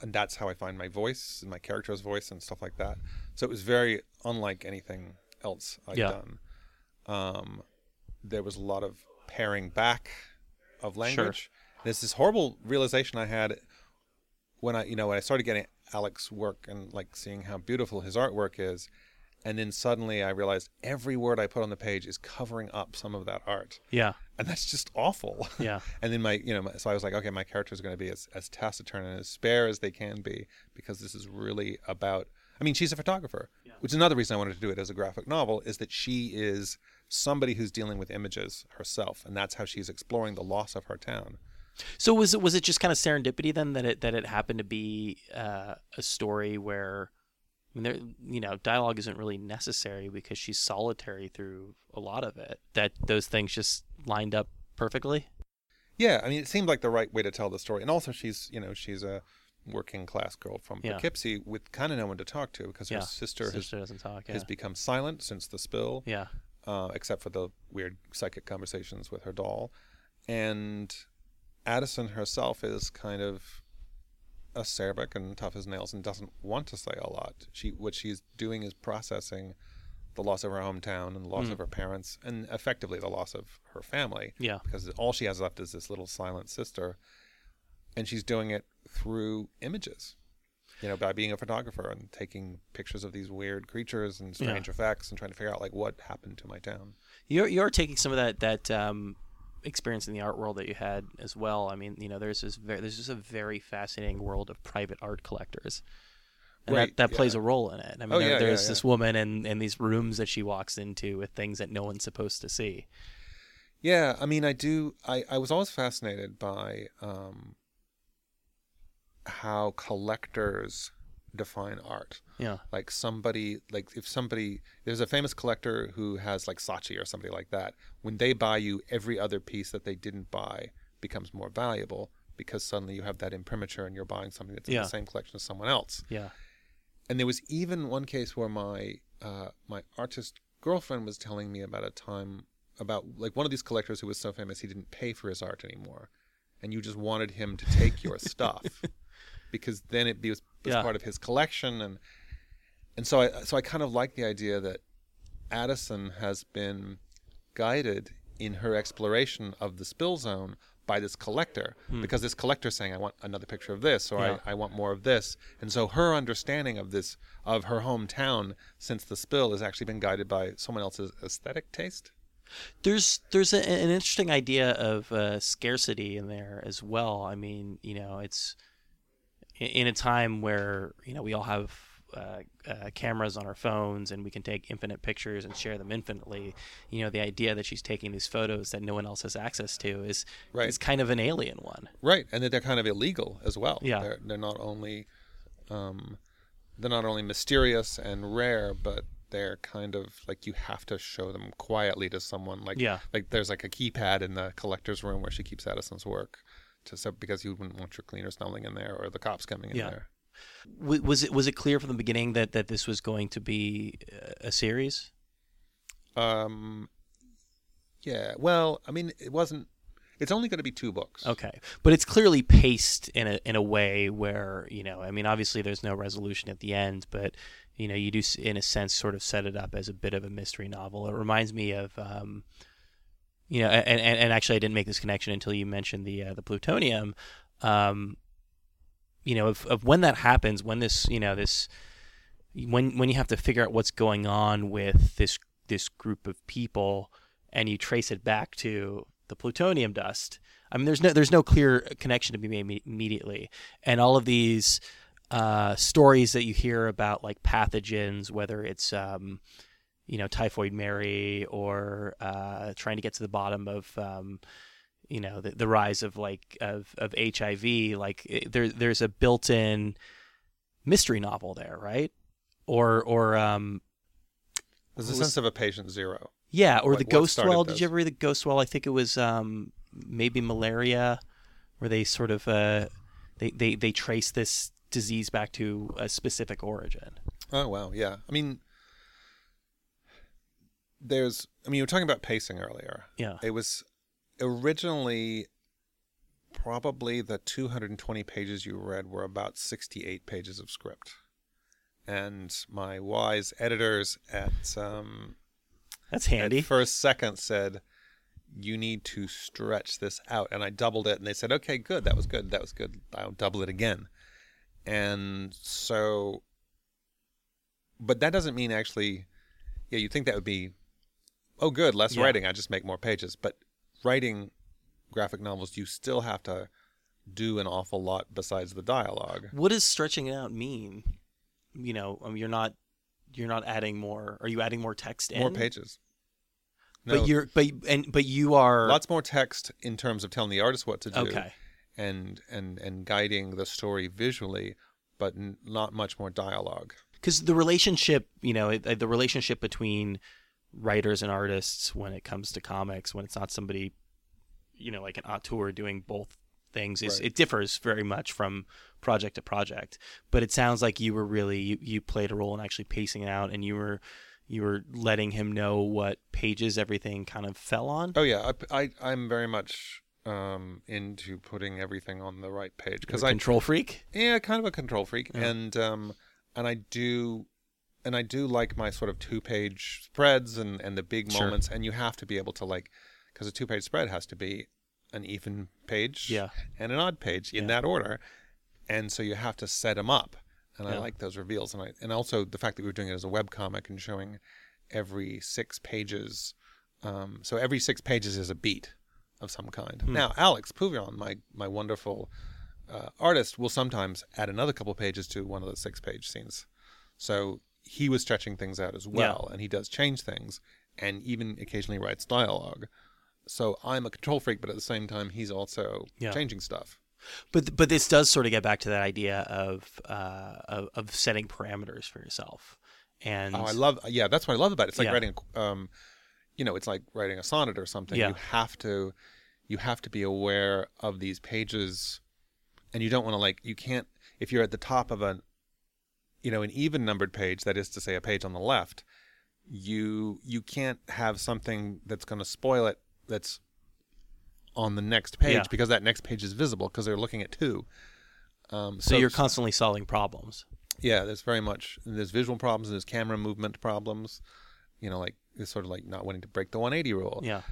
S1: and that's how I find my voice and my character's voice and stuff like that. So it was very unlike anything else I've
S2: Yeah.
S1: done. Um, there was a lot of paring back of language. There's this horrible realization I had when I, you know, when I started getting Alex's work and like seeing how beautiful his artwork is, and then suddenly I realized every word I put on the page is covering up some of that art,
S2: Yeah,
S1: and that's just awful. <laughs>
S2: yeah,
S1: and then my, you know, my, so I was like, okay, my characters are going to be as, as taciturn and as spare as they can be because this is really about. I mean, she's a photographer, which is another reason I wanted to do it as a graphic novel. Is that she is somebody who's dealing with images herself, and that's how she's exploring the loss of her town.
S2: So was it was it just kind of serendipity then that it that it happened to be uh, a story where I mean there you know dialogue isn't really necessary because she's solitary through a lot of it that those things just lined up perfectly.
S1: Yeah, I mean, it seemed like the right way to tell the story, and also she's, you know, she's a working class girl from
S2: Yeah.
S1: Poughkeepsie with kind of no one to talk to because her
S2: Yeah,
S1: sister, has,
S2: Sister doesn't talk. Yeah.
S1: has become silent since the spill,
S2: yeah.
S1: uh, except for the weird psychic conversations with her doll, and Addison herself is kind of acerbic and tough as nails and doesn't want to say a lot. She what she's doing is processing the loss of her hometown and the loss
S2: Mm.
S1: of her parents and effectively the loss of her family
S2: Yeah.
S1: because all she has left is this little silent sister and she's doing it through images you know by being a photographer and taking pictures of these weird creatures and
S2: Yeah.
S1: strange effects and trying to figure out like what happened to my town
S2: You're you're taking some of that that um, experience in the art world that you had as well. I mean, you know, there's this very, there's just a very fascinating world of private art collectors. And
S1: Right,
S2: that, that plays a role in it. I mean,
S1: Oh,
S2: there,
S1: yeah, yeah,
S2: there's
S1: yeah.
S2: this woman and, and these rooms that she walks into with things that no one's supposed to see.
S1: yeah i mean i do i, I was always fascinated by um, how collectors define art
S2: Yeah.
S1: like somebody like if somebody there's a famous collector who has like Saatchi or somebody like that when they buy you every other piece that they didn't buy becomes more valuable because suddenly you have that imprimatur and you're buying something that's in
S2: Yeah.
S1: the same collection as someone else
S2: Yeah.
S1: and there was even one case where my uh, my artist girlfriend was telling me about a time about like one of these collectors who was so famous he didn't pay for his art anymore and you just wanted him to take your <laughs> stuff because then it was, was
S2: Yeah.
S1: part of his collection and and so I so I kind of like the idea that Addison has been guided in her exploration of the spill zone by this collector because this collector is saying I want another picture of this or
S2: Yeah.
S1: I, I want more of this and so her understanding of this of her hometown since the spill has actually been guided by someone else's aesthetic taste
S2: There's there's a, an interesting idea of uh, scarcity in there as well. I mean, you know, it's in- a time where you know we all have uh, uh, cameras on our phones and we can take infinite pictures and share them infinitely. You know, the idea that she's taking these photos that no one else has access to is
S1: Right.
S2: is kind of an alien one.
S1: right and that they're kind of illegal as well
S2: Yeah.
S1: they're, they're not only um, they're not only mysterious and rare but they're kind of like you have to show them quietly to someone like
S2: Yeah.
S1: like there's like a keypad in the collector's room where she keeps Addison's work to so because you wouldn't want your cleaner smelling in there or the cops coming in
S2: Yeah.
S1: there
S2: W- was it was it clear from the beginning that that this was going to be uh, a series?
S1: Um, yeah. Well, I mean, it wasn't. It's only going to be two books.
S2: Okay, but it's clearly paced in a in a way where you know, I mean, obviously there's no resolution at the end, but you know, you do in a sense sort of set it up as a bit of a mystery novel. It reminds me of, um, you know, and, and and actually I didn't make this connection until you mentioned the uh, the plutonium. Um, you know, of, of when that happens, when this, you know, this, when when you have to figure out what's going on with this this group of people, and you trace it back to the plutonium dust. I mean, there's no there's no clear connection to be made immediately, and all of these uh, stories that you hear about like pathogens, whether it's um, you know typhoid Mary or uh, trying to get to the bottom of um, you know the, the rise of like of, of HIV, like it, there there's a built-in mystery novel there, right? Or or um,
S1: There's a sense of a patient zero.
S2: yeah, or
S1: Like,
S2: the Ghost Well. Did you ever read the Ghost Well? I think it was um, maybe malaria, where they sort of uh, they, they they trace this disease back to a specific origin.
S1: Oh wow, yeah. I mean, there's. I mean, you were talking about pacing earlier.
S2: Yeah.
S1: It was originally probably the 220 pages you read were about 68 pages of script, and my wise editors at um,
S2: That's handy.
S1: first second said you need to stretch this out and i doubled it and they said okay good that was good that was good i'll double it again and so but that doesn't mean actually yeah you think that would be oh good less
S2: Yeah.
S1: writing i just make more pages but writing graphic novels you still have to do an awful lot besides the dialogue
S2: what does stretching it out mean? You know, I mean, you're not you're not adding more. Are you adding more text in?
S1: more pages
S2: But you're but and but you are
S1: lots more text in terms of telling the artist what to do
S2: okay.
S1: and and and guiding the story visually, but n- not much more dialogue.
S2: because the relationship, you know, the relationship between writers and artists when it comes to comics, when it's not somebody, you know, like an auteur doing both things, is
S1: Right.
S2: it differs very much from project to project. But it sounds like you were really you, you played a role in actually pacing it out, and you were you were letting him know what pages everything kind of fell on.
S1: Oh yeah, I, I am very much um, into putting everything on the right page because I
S2: control freak.
S1: yeah kind of a control freak
S2: Yeah.
S1: and um and I do and I do like my sort of two page spreads and and the big
S2: Sure.
S1: moments and you have to be able to like because a two page spread has to be an even page
S2: Yeah.
S1: and an odd page in
S2: Yeah.
S1: that order and so you have to set them up and I like those reveals and I and also the fact that we were doing it as a web comic and showing every six pages um, so every six pages is a beat of some kind
S2: Hmm.
S1: now Alex Puvilland my my wonderful uh, artist will sometimes add another couple pages to one of the six page scenes so he was stretching things out as well and he does change things and even occasionally writes dialogue so I'm a control freak but at the same time he's also
S2: Yeah.
S1: changing stuff
S2: But but this does sort of get back to that idea of uh, of, of setting parameters for yourself. And
S1: Oh, I love. Yeah, that's what I love about it. It's like
S2: Yeah.
S1: writing, um, you know, it's like writing a sonnet or something.
S2: Yeah.
S1: You have to, you have to be aware of these pages, and you don't want to like. You can't if you're at the top of a, you know, an even numbered page. That is to say, a page on the left. You you can't have something that's going to spoil it. That's on the next page
S2: Yeah.
S1: because that next page is visible because they're looking at two. Um,
S2: so, you're constantly solving problems.
S1: yeah, there's very much there's visual problems, there's camera movement problems. You know, like it's sort of like not wanting to break the 180 rule.
S2: Yeah.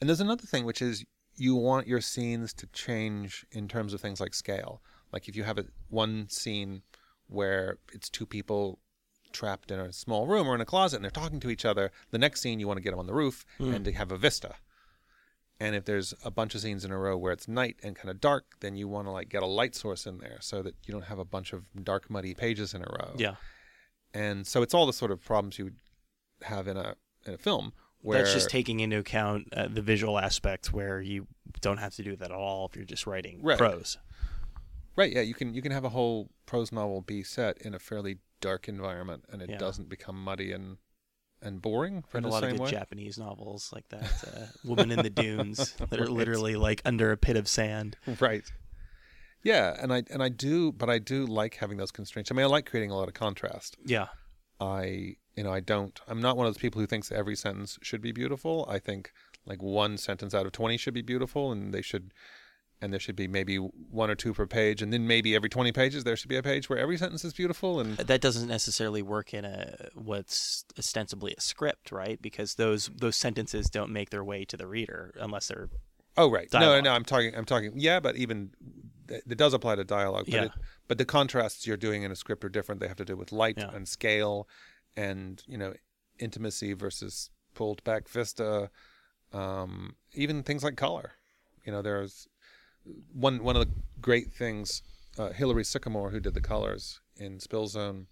S1: And there's another thing which is you want your scenes to change in terms of things like scale. Like if you have a one scene where it's two people trapped in a small room or in a closet and they're talking to each other, the next scene you want to get them on the roof and to have a vista. And if there's a bunch of scenes in a row where it's night and kind of dark, then you want to like get a light source in there so that you don't have a bunch of dark muddy pages in a row
S2: Yeah.
S1: and so it's all the sort of problems you would have in a in a film where
S2: That's just taking into account uh, the visual aspects where you don't have to do that at all if you're just writing
S1: Right.
S2: prose.
S1: Right yeah you can you can have a whole prose novel be set in a fairly dark environment and it
S2: Yeah.
S1: doesn't become muddy and and boring
S2: Read
S1: in
S2: a
S1: the
S2: lot of
S1: same
S2: good
S1: way
S2: Japanese novels like that. <laughs> Uh, Woman in the Dunes that are
S1: Right.
S2: literally like under a pit of sand.
S1: right yeah and i and i do but i do like having those constraints i mean i like creating a lot of contrast
S2: Yeah.
S1: i you know i don't i'm not one of those people who thinks every sentence should be beautiful i think like one sentence out of 20 should be beautiful and they should and there should be maybe one or two per page and then maybe every 20 pages there should be a page where every sentence is beautiful and
S2: that doesn't necessarily work in a what's ostensibly a script, right? Because those those sentences don't make their way to the reader unless they're
S1: oh right no
S2: Dialogue.
S1: no i'm talking i'm talking yeah but even it it does apply to dialogue but
S2: Yeah.
S1: it, but the contrasts you're doing in a script are different they have to do with light
S2: Yeah.
S1: and scale and you know intimacy versus pulled back vista um, even things like color you know there's one one of the great things uh, Hilary Sycamore who did the colors in Spill Zone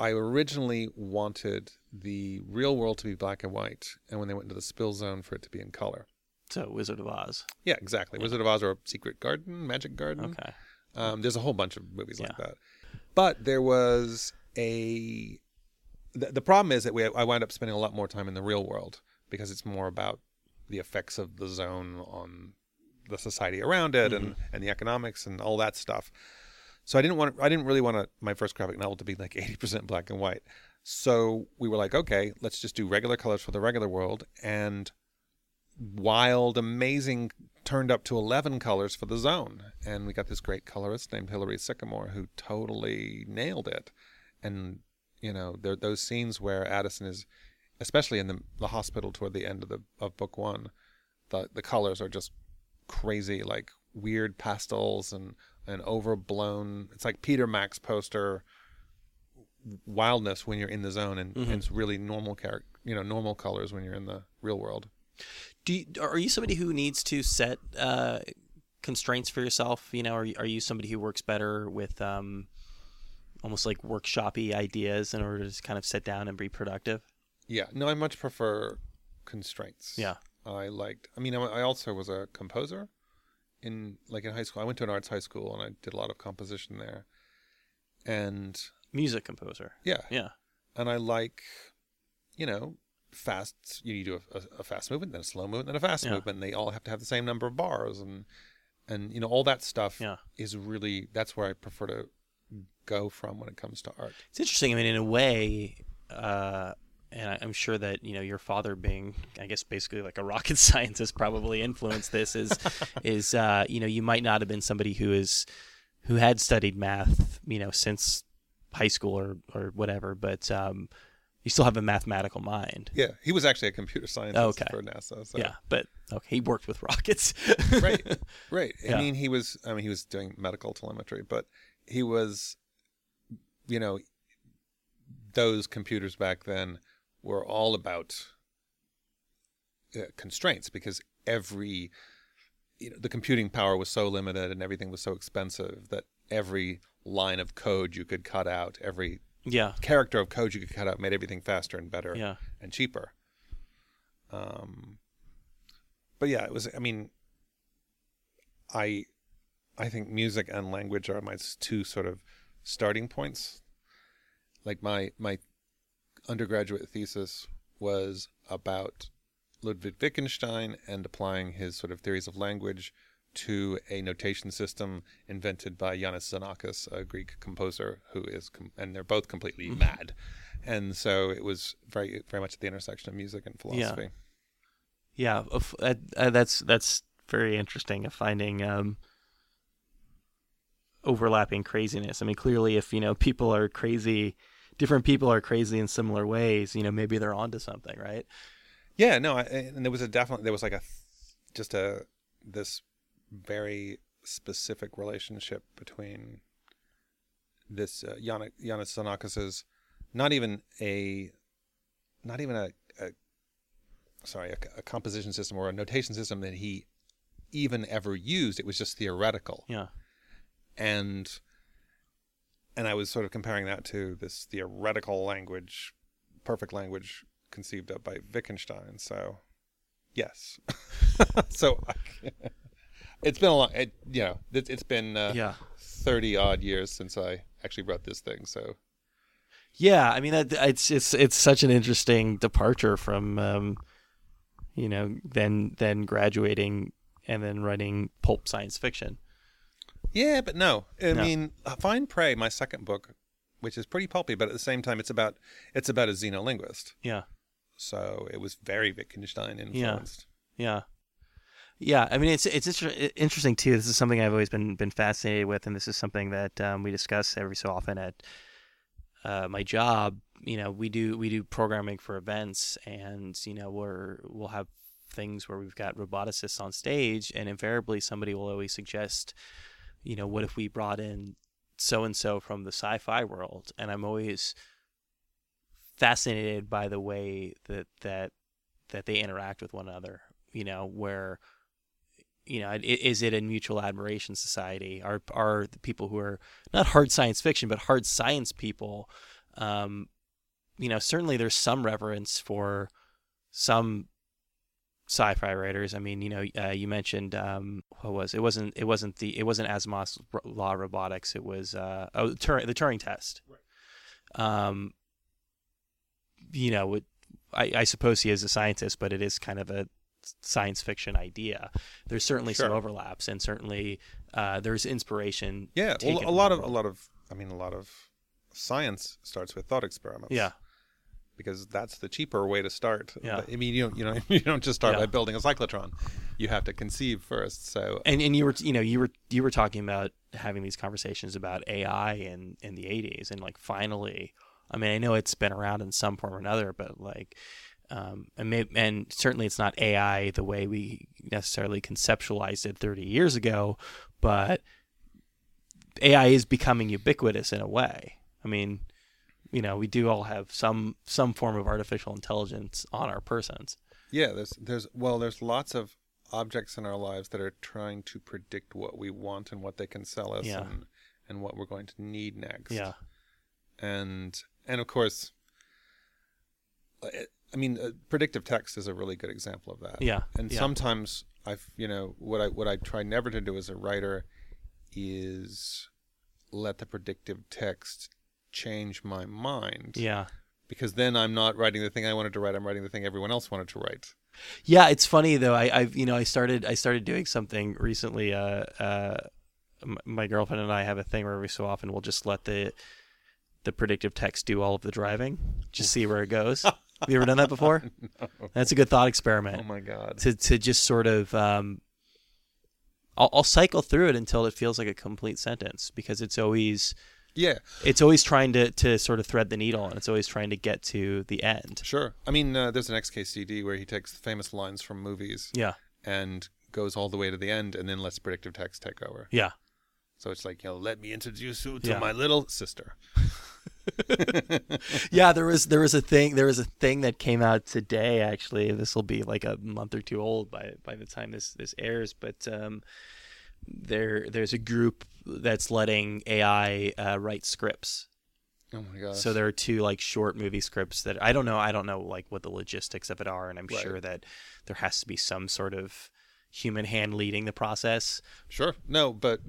S1: I originally wanted the real world to be black and white and when they went into the Spill Zone for it to be in color
S2: so Wizard of Oz.
S1: yeah exactly Wizard of Oz or Secret Garden Magic Garden
S2: Okay.
S1: um, there's a whole bunch of movies like
S2: Yeah.
S1: that. But there was a. The, the problem is that we I wound up spending a lot more time in the real world because it's more about the effects of the zone on the society around it and, mm-hmm. and the economics and all that stuff. So I didn't want I didn't really want to, my first graphic novel to be like 80% black and white. So we were like, okay, let's just do regular colors for the regular world and wild, amazing turned up to 11 colors for the zone. And we got this great colorist named Hilary Sycamore who totally nailed it. And, you know, there those scenes where Addison is, especially in the, the hospital toward the end of the of book one, the, the colors are just crazy, like weird pastels and, and overblown. It's like Peter Max poster wildness when you're in the zone and, and it's really normal character, you know, normal colors when you're in the real world.
S2: Do you, are you somebody who needs to set uh, constraints for yourself? You know, are you, are you somebody who works better with um, almost like workshoppy ideas in order to kind of sit down and be productive?
S1: Yeah, no, I much prefer constraints.
S2: Yeah.
S1: I liked. I mean, I I also was a composer in like in high school. I went to an arts high school and I did a lot of composition there. And
S2: Music composer.
S1: yeah,
S2: Yeah.
S1: and I like, you know, fast. You do a, a, a fast movement, then a slow movement, then a fast
S2: Yeah.
S1: movement. And they all have to have the same number of bars, and and you know all that stuff
S2: Yeah.
S1: is really that's where I prefer to go from when it comes to art.
S2: It's interesting. I mean, in a way, uh, and I'm sure that you know your father, being I guess basically like a rocket <laughs> scientist, probably influenced this. Is <laughs> is uh, you know you might not have been somebody who is who had studied math, you know, since high school or or whatever, but um, you still have a mathematical mind.
S1: Yeah, he was actually a computer scientist
S2: Okay.
S1: for NASA. So.
S2: Yeah, but okay, he worked with rockets. <laughs>
S1: right right
S2: Yeah.
S1: i mean he was i mean he was doing medical telemetry but he was you know those computers back then were all about uh, constraints because every you know the computing power was so limited and everything was so expensive that every line of code you could cut out every
S2: yeah,
S1: character of code you could cut out made everything faster and better
S2: yeah,
S1: and cheaper. Um, but yeah, it was. I mean, I, I think music and language are my two sort of starting points. Like my my undergraduate thesis was about Ludwig Wittgenstein and applying his sort of theories of language to a notation system invented by Iannis Xenakis, a Greek composer who is, com- and they're both completely mad. And so it was very, very much at the intersection of music and philosophy.
S2: yeah. Uh, uh, that's that's very interesting. Of finding um, overlapping craziness. I mean, clearly, if you know people are crazy, different people are crazy in similar ways. You know, maybe they're onto something, right?
S1: Yeah, no, I, and there was a definitely there was like a, just a, this very specific relationship between this uh, Yana, Iannis Xenakis's, not even a, not even a, a sorry, a, a composition system or a notation system that he even ever used. It was just theoretical.
S2: Yeah,
S1: and and I was sort of comparing that to this theoretical language, perfect language conceived of by Wittgenstein. So, yes. <laughs> so <laughs> it's been a long, it, you know, it, it's been uh,
S2: yeah,
S1: thirty odd years since I actually wrote this thing. So
S2: yeah. I mean, it's it's it's such an interesting departure from, um, you know, then then graduating and then writing pulp science fiction.
S1: Yeah, but no, I
S2: No.
S1: mean, uh, Fine Prey, my second book, which is pretty pulpy, but at the same time, it's about it's about a xenolinguist.
S2: Yeah,
S1: So it was very Wittgenstein influenced.
S2: Yeah. Yeah, I mean it's it's inter- interesting too. This is something I've always been been fascinated with, and this is something that um, we discuss every so often at uh, my job. You know, we do we do programming for events, and you know we're we'll have things where we've got roboticists on stage, and invariably somebody will always suggest, you know, what if we brought in so and so from the sci-fi world, and I'm always fascinated by the way that that that they interact with one another. You know, where you know, is it a mutual admiration society? Are are the people who are not hard science fiction but hard science people? Um, you know, certainly there's some reverence for some sci-fi writers. I mean, you know, uh, you mentioned um, what was it? Wasn't it wasn't the it wasn't Asimov's Law of Robotics. It was uh, oh Turing, the Turing Test. Right. Um, you know, it, I, I suppose he is a scientist, but it is kind of a science fiction idea. There's certainly sure. some overlaps, and certainly uh, there's inspiration.
S1: Yeah, well, a lot of a lot of I mean, a lot of science starts with thought experiments.
S2: Yeah,
S1: because that's the cheaper way to start.
S2: Yeah.
S1: I mean, you don't you know <laughs> you don't just start yeah. by building a cyclotron. You have to conceive first. So
S2: and and you were you know you were you were talking about having these conversations about AI in in the 80s, and like finally. I mean, I know it's been around in some form or another, but like um, and, may, and certainly it's not AI the way we necessarily conceptualized it 30 years ago, but AI is becoming ubiquitous in a way. I mean, you know, we do all have some some form of artificial intelligence on our persons.
S1: Yeah, there's there's well, there's lots of objects in our lives that are trying to predict what we want and what they can sell us
S2: yeah.
S1: and and what we're going to need next.
S2: Yeah.
S1: And and of course I mean, uh, predictive text is a really good example of that.
S2: Yeah.
S1: And
S2: yeah.
S1: sometimes I've, you know, what I what I try never to do as a writer is let the predictive text change my mind.
S2: Yeah.
S1: Because then I'm not writing the thing I wanted to write. I'm writing the thing everyone else wanted to write.
S2: Yeah, it's funny though. I, I've you know I started I started doing something recently. Uh, uh, my girlfriend and I have a thing where every so often we'll just let the the predictive text do all of the driving, just see where it goes. <laughs> Have you ever done that before? <laughs> no. That's a good thought experiment.
S1: Oh my god.
S2: To to just sort of um, I'll, I'll cycle through it until it feels like a complete sentence because it's always
S1: yeah
S2: it's always trying to to sort of thread the needle and it's always trying to get to the end.
S1: Sure. I mean, uh, there's an XKCD where he takes famous lines from movies.
S2: Yeah.
S1: And goes all the way to the end and then lets predictive text take over.
S2: Yeah.
S1: So it's like, you know, let me introduce you to yeah. my little sister. <laughs> <laughs>
S2: yeah, there was there was a thing there was a thing that came out today. Actually, this will be like a month or two old by by the time this this airs. But um, there there's a group that's letting AI uh, write scripts.
S1: Oh my gosh!
S2: So there are two like short movie scripts that I don't know. I don't know like what the logistics of it are, and I'm right. sure that there has to be some sort of human hand leading the process.
S1: Sure. No, but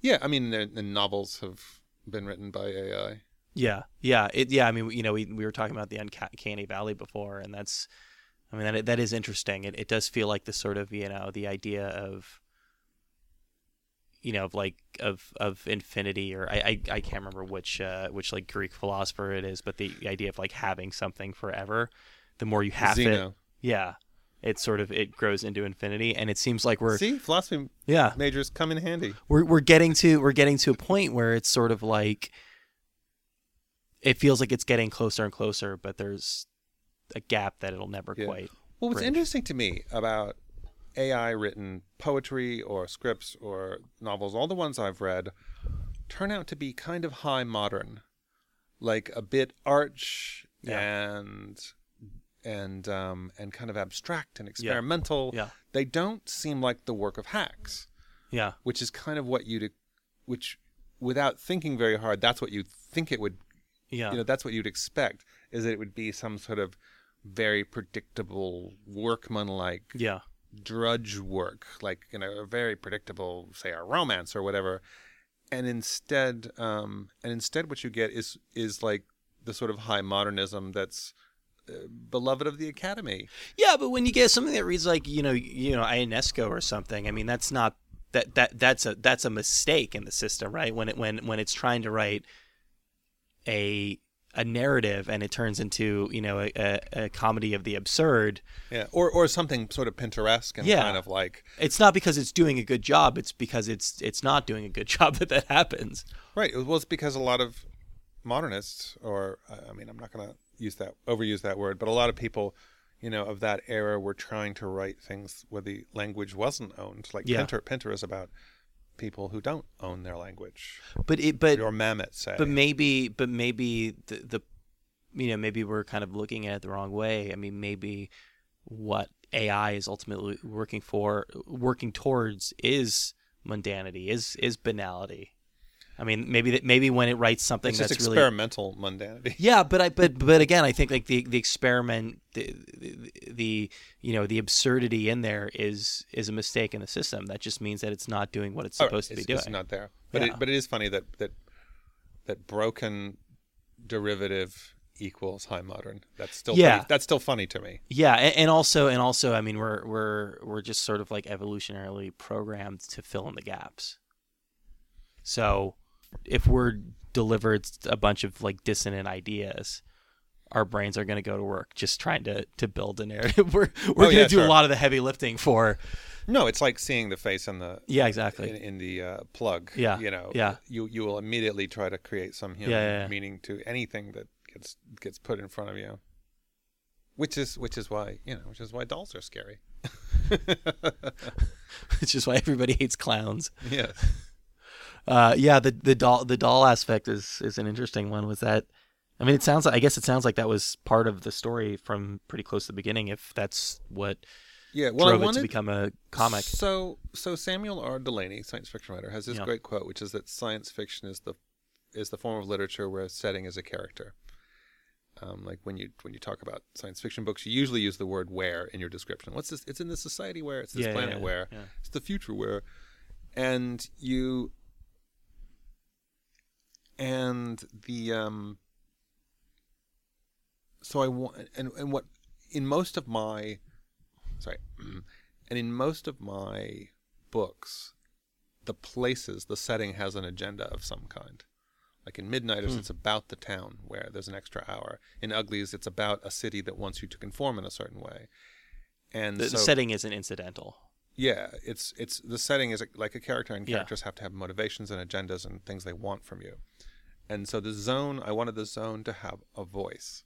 S1: yeah, I mean, the, the novels have been written by AI.
S2: Yeah, yeah, it, yeah. I mean, you know, we we were talking about the uncanny valley before, and that's, I mean, that that is interesting. It it does feel like the sort of you know the idea of, you know, of like of of infinity, or I I, I can't remember which uh, which like Greek philosopher it is, but the idea of like having something forever. The more you have
S1: Zeno.
S2: it, yeah, it sort of it grows into infinity and it seems like we're
S1: see philosophy
S2: yeah
S1: majors come in handy
S2: we're, we're getting to we're getting to a point where it's sort of like it feels like it's getting closer and closer, but there's a gap that it'll never yeah. quite.
S1: Well, what's bridge. interesting to me about AI written poetry or scripts or novels, all the ones I've read, turn out to be kind of high modern, like a bit arch yeah. and and um, and kind of abstract and experimental.
S2: Yeah. yeah.
S1: They don't seem like the work of hacks.
S2: Yeah.
S1: Which is kind of what you'd, which without thinking very hard, that's what you think it would
S2: yeah.
S1: You know, that's what you'd expect is that it would be some sort of very predictable workman-like
S2: yeah.
S1: Drudge work, like you know, a very predictable, say, a romance or whatever. And instead, um, and instead, what you get is is like the sort of high modernism that's uh, beloved of the Academy.
S2: Yeah, but when you get something that reads like you know, you know, Ionesco or something, I mean, that's not that that that's a that's a mistake in the system, right? When it when when it's trying to write a a narrative and it turns into you know a, a, a comedy of the absurd.
S1: Yeah, or or something sort of Pinteresque and
S2: Yeah.
S1: kind of like
S2: It's not because it's doing a good job; it's because it's it's not doing a good <laughs> job that that happens.
S1: right. Well, it's because a lot of modernists, or I mean, I'm not going to use that overuse that word, but a lot of people, you know, of that era were trying to write things where the language wasn't owned. Like
S2: Yeah.
S1: Pinter, Pinter is about people who don't own their language,
S2: But it but
S1: or Mamet say.
S2: but maybe but maybe the the you know maybe we're kind of looking at it the wrong way. I mean maybe what AI is ultimately working for working towards is mundanity is is banality. I mean maybe that maybe when it writes something
S1: it's
S2: that's really
S1: experimental mundanity. <laughs>
S2: Yeah, but I but but again, I think like the the experiment, the, the, the you know the absurdity in there is is a mistake in the system. That just means that it's not doing what it's
S1: Oh,
S2: supposed to be doing.
S1: It's not there, but
S2: Yeah.
S1: it, but it is funny that that that broken derivative equals high modern. That's still
S2: Yeah.
S1: pretty- that's still funny to me.
S2: Yeah, and, and also and also, I mean, we're we're we're just sort of like evolutionarily programmed to fill in the gaps. So, if we're delivered a bunch of like dissonant ideas, our brains are going to go to work just trying to to build a narrative. <laughs> We're we're
S1: Oh,
S2: going to
S1: yeah,
S2: do
S1: sure.
S2: a lot of the heavy lifting for.
S1: No, it's like seeing the face in the
S2: Yeah, exactly.
S1: in, in the uh, plug.
S2: Yeah,
S1: you know.
S2: yeah.
S1: You you will immediately try to create some human
S2: Yeah, yeah, yeah.
S1: meaning to anything that gets gets put in front of you. Which is which is why you know which is why dolls are scary. <laughs> <laughs>
S2: which is why everybody hates clowns.
S1: yes.
S2: Uh, yeah, the the doll the doll aspect is is an interesting one. Was that? I mean, it sounds. like I guess it sounds like that was part of the story from pretty close to the beginning. If that's what
S1: Yeah. Well, I
S2: drove it
S1: wanted
S2: to become a comic.
S1: So, so Samuel R. Delany, science fiction writer, has this
S2: Yeah.
S1: great quote, which is that science fiction is the is the form of literature where a setting is a character. Um, like when you when you talk about science fiction books, you usually use the word "where" in your description. What's this? It's in this society where it's this
S2: Yeah,
S1: planet
S2: yeah,
S1: where it's the future where, and you and the um. So I want and and what in most of my sorry <clears throat> and in most of my books the places the setting has an agenda of some kind like in midnighters
S2: Hmm.
S1: it's about the town where there's an extra hour in uglies it's about a city that wants you to conform in a certain way and
S2: The,
S1: so
S2: the setting isn't incidental.
S1: yeah it's it's the setting is like a character and
S2: Yeah.
S1: characters have to have motivations and agendas and things they want from you and so the zone i wanted the zone to have a voice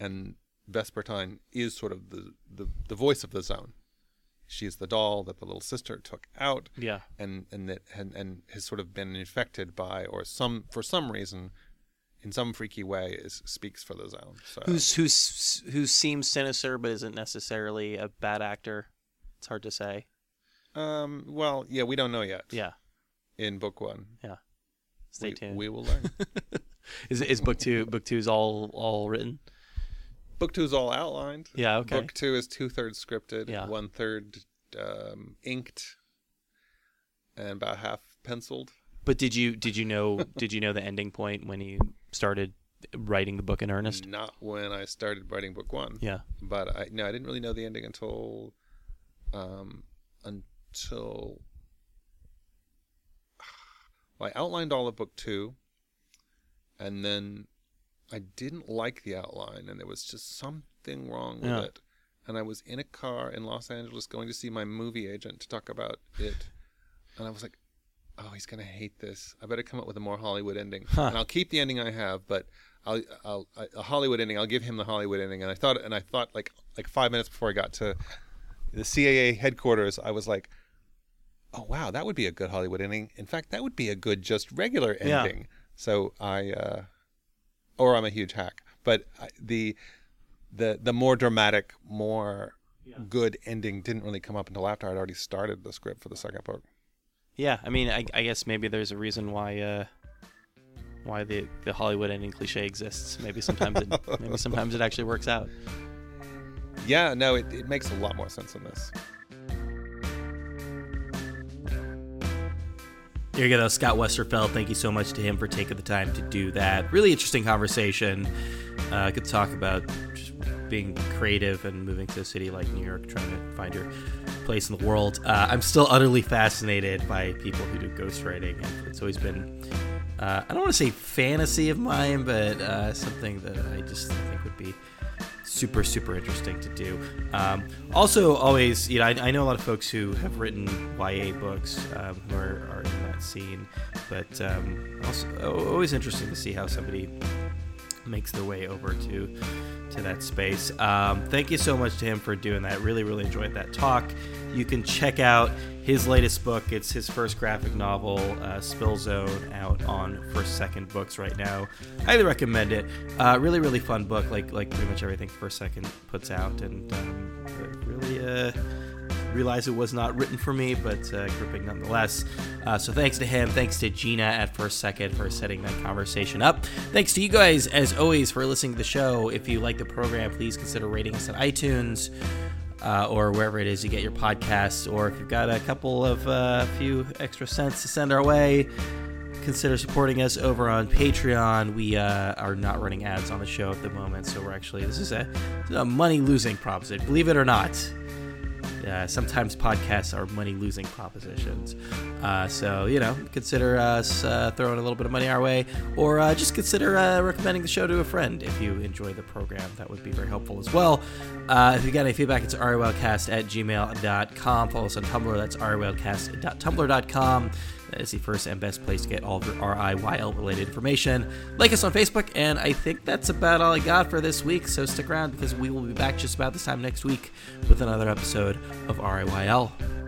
S1: and vespertine is sort of the the, the voice of the zone she's the doll that the little sister took out
S2: Yeah.
S1: and and that and, and has sort of been infected by or some for some reason in some freaky way is speaks for the zone so
S2: Who's who's who seems sinister but isn't necessarily a bad actor. It's hard to say.
S1: um well yeah we don't know yet
S2: Yeah.
S1: in book one
S2: Yeah. Stay
S1: we,
S2: tuned.
S1: we will learn <laughs>
S2: is is book two book two is all all written?
S1: book two is all outlined
S2: Yeah. Okay.
S1: book two is two-thirds scripted
S2: Yeah.
S1: one-third um, inked and about half penciled
S2: But did you did you know <laughs> did you know the ending point when you started writing the book in earnest?
S1: not when i started writing book one
S2: Yeah.
S1: but I no, I didn't really know the ending until um until well, I outlined all of book two, and then I didn't like the outline, and there was just something wrong with
S2: Yeah.
S1: it. And I was in a car in Los Angeles going to see my movie agent to talk about it, and I was like, "Oh, he's gonna hate this. I better come up with a more Hollywood ending,
S2: Huh.
S1: and I'll keep the ending I have, but." I'll, I'll, a Hollywood ending. I'll give him the Hollywood ending, and I thought, and I thought, like, like five minutes before I got to the CAA headquarters, I was like, "Oh wow, that would be a good Hollywood ending. In fact, that would be a good just regular
S2: Yeah.
S1: ending." So I, uh, or I'm a huge hack, but the the the more dramatic, more good ending didn't really come up until after I'd already started the script for the second book.
S2: Yeah. I mean, I, I guess maybe there's a reason why uh, why the the Hollywood ending cliche exists. Maybe sometimes it <laughs> maybe sometimes it actually works out.
S1: Yeah, no, it, it makes a lot more sense in this.
S2: There you go. Scott Westerfeld. Thank you so much to him for taking the time to do that. Really interesting conversation. Uh, good talk about just being creative and moving to a city like New York, trying to find your place in the world. Uh, I'm still utterly fascinated by people who do ghostwriting. It's always been uh, I don't want to say fantasy of mine, but uh, something that I just think would be super super interesting to do. Um, also, always you know I, I, know a lot of folks who have written YA books um, who are, are, that scene, but um, also always interesting to see how somebody makes their way over to to that space. Um, thank you so much to him for doing that. Really, really enjoyed that talk. You can check out his latest book. It's his first graphic novel, uh, Spill Zone, out on First Second Books right now. Highly recommend it. Uh, really, really fun book, like like pretty much everything First Second puts out, and um, really. Uh, realize it was not written for me, but uh, gripping nonetheless. Uh, so thanks to him. Thanks to Gina at First Second for setting that conversation up. Thanks to you guys, as always, for listening to the show. If you like the program, please consider rating us on iTunes. Uh, or wherever it is you get your podcasts, or if you've got a couple of uh, few extra cents to send our way, consider supporting us over on Patreon. We uh, are not running ads on the show at the moment, so we're actually this is a, a money losing proposition, believe it or not. Uh, sometimes podcasts are money losing propositions. Uh, so, you know, consider us uh, throwing a little bit of money our way, or uh, just consider uh, recommending the show to a friend if you enjoy the program. That would be very helpful as well. Uh, if you got any feedback, it's riylcast at gmail.com. Follow us on Tumblr. That's riylcast.tumblr.com. Is the first and best place to get all of your RIYL related information. Like us on Facebook, and I think that's about all I got for this week. So stick around because we will be back just about this time next week with another episode of RIYL.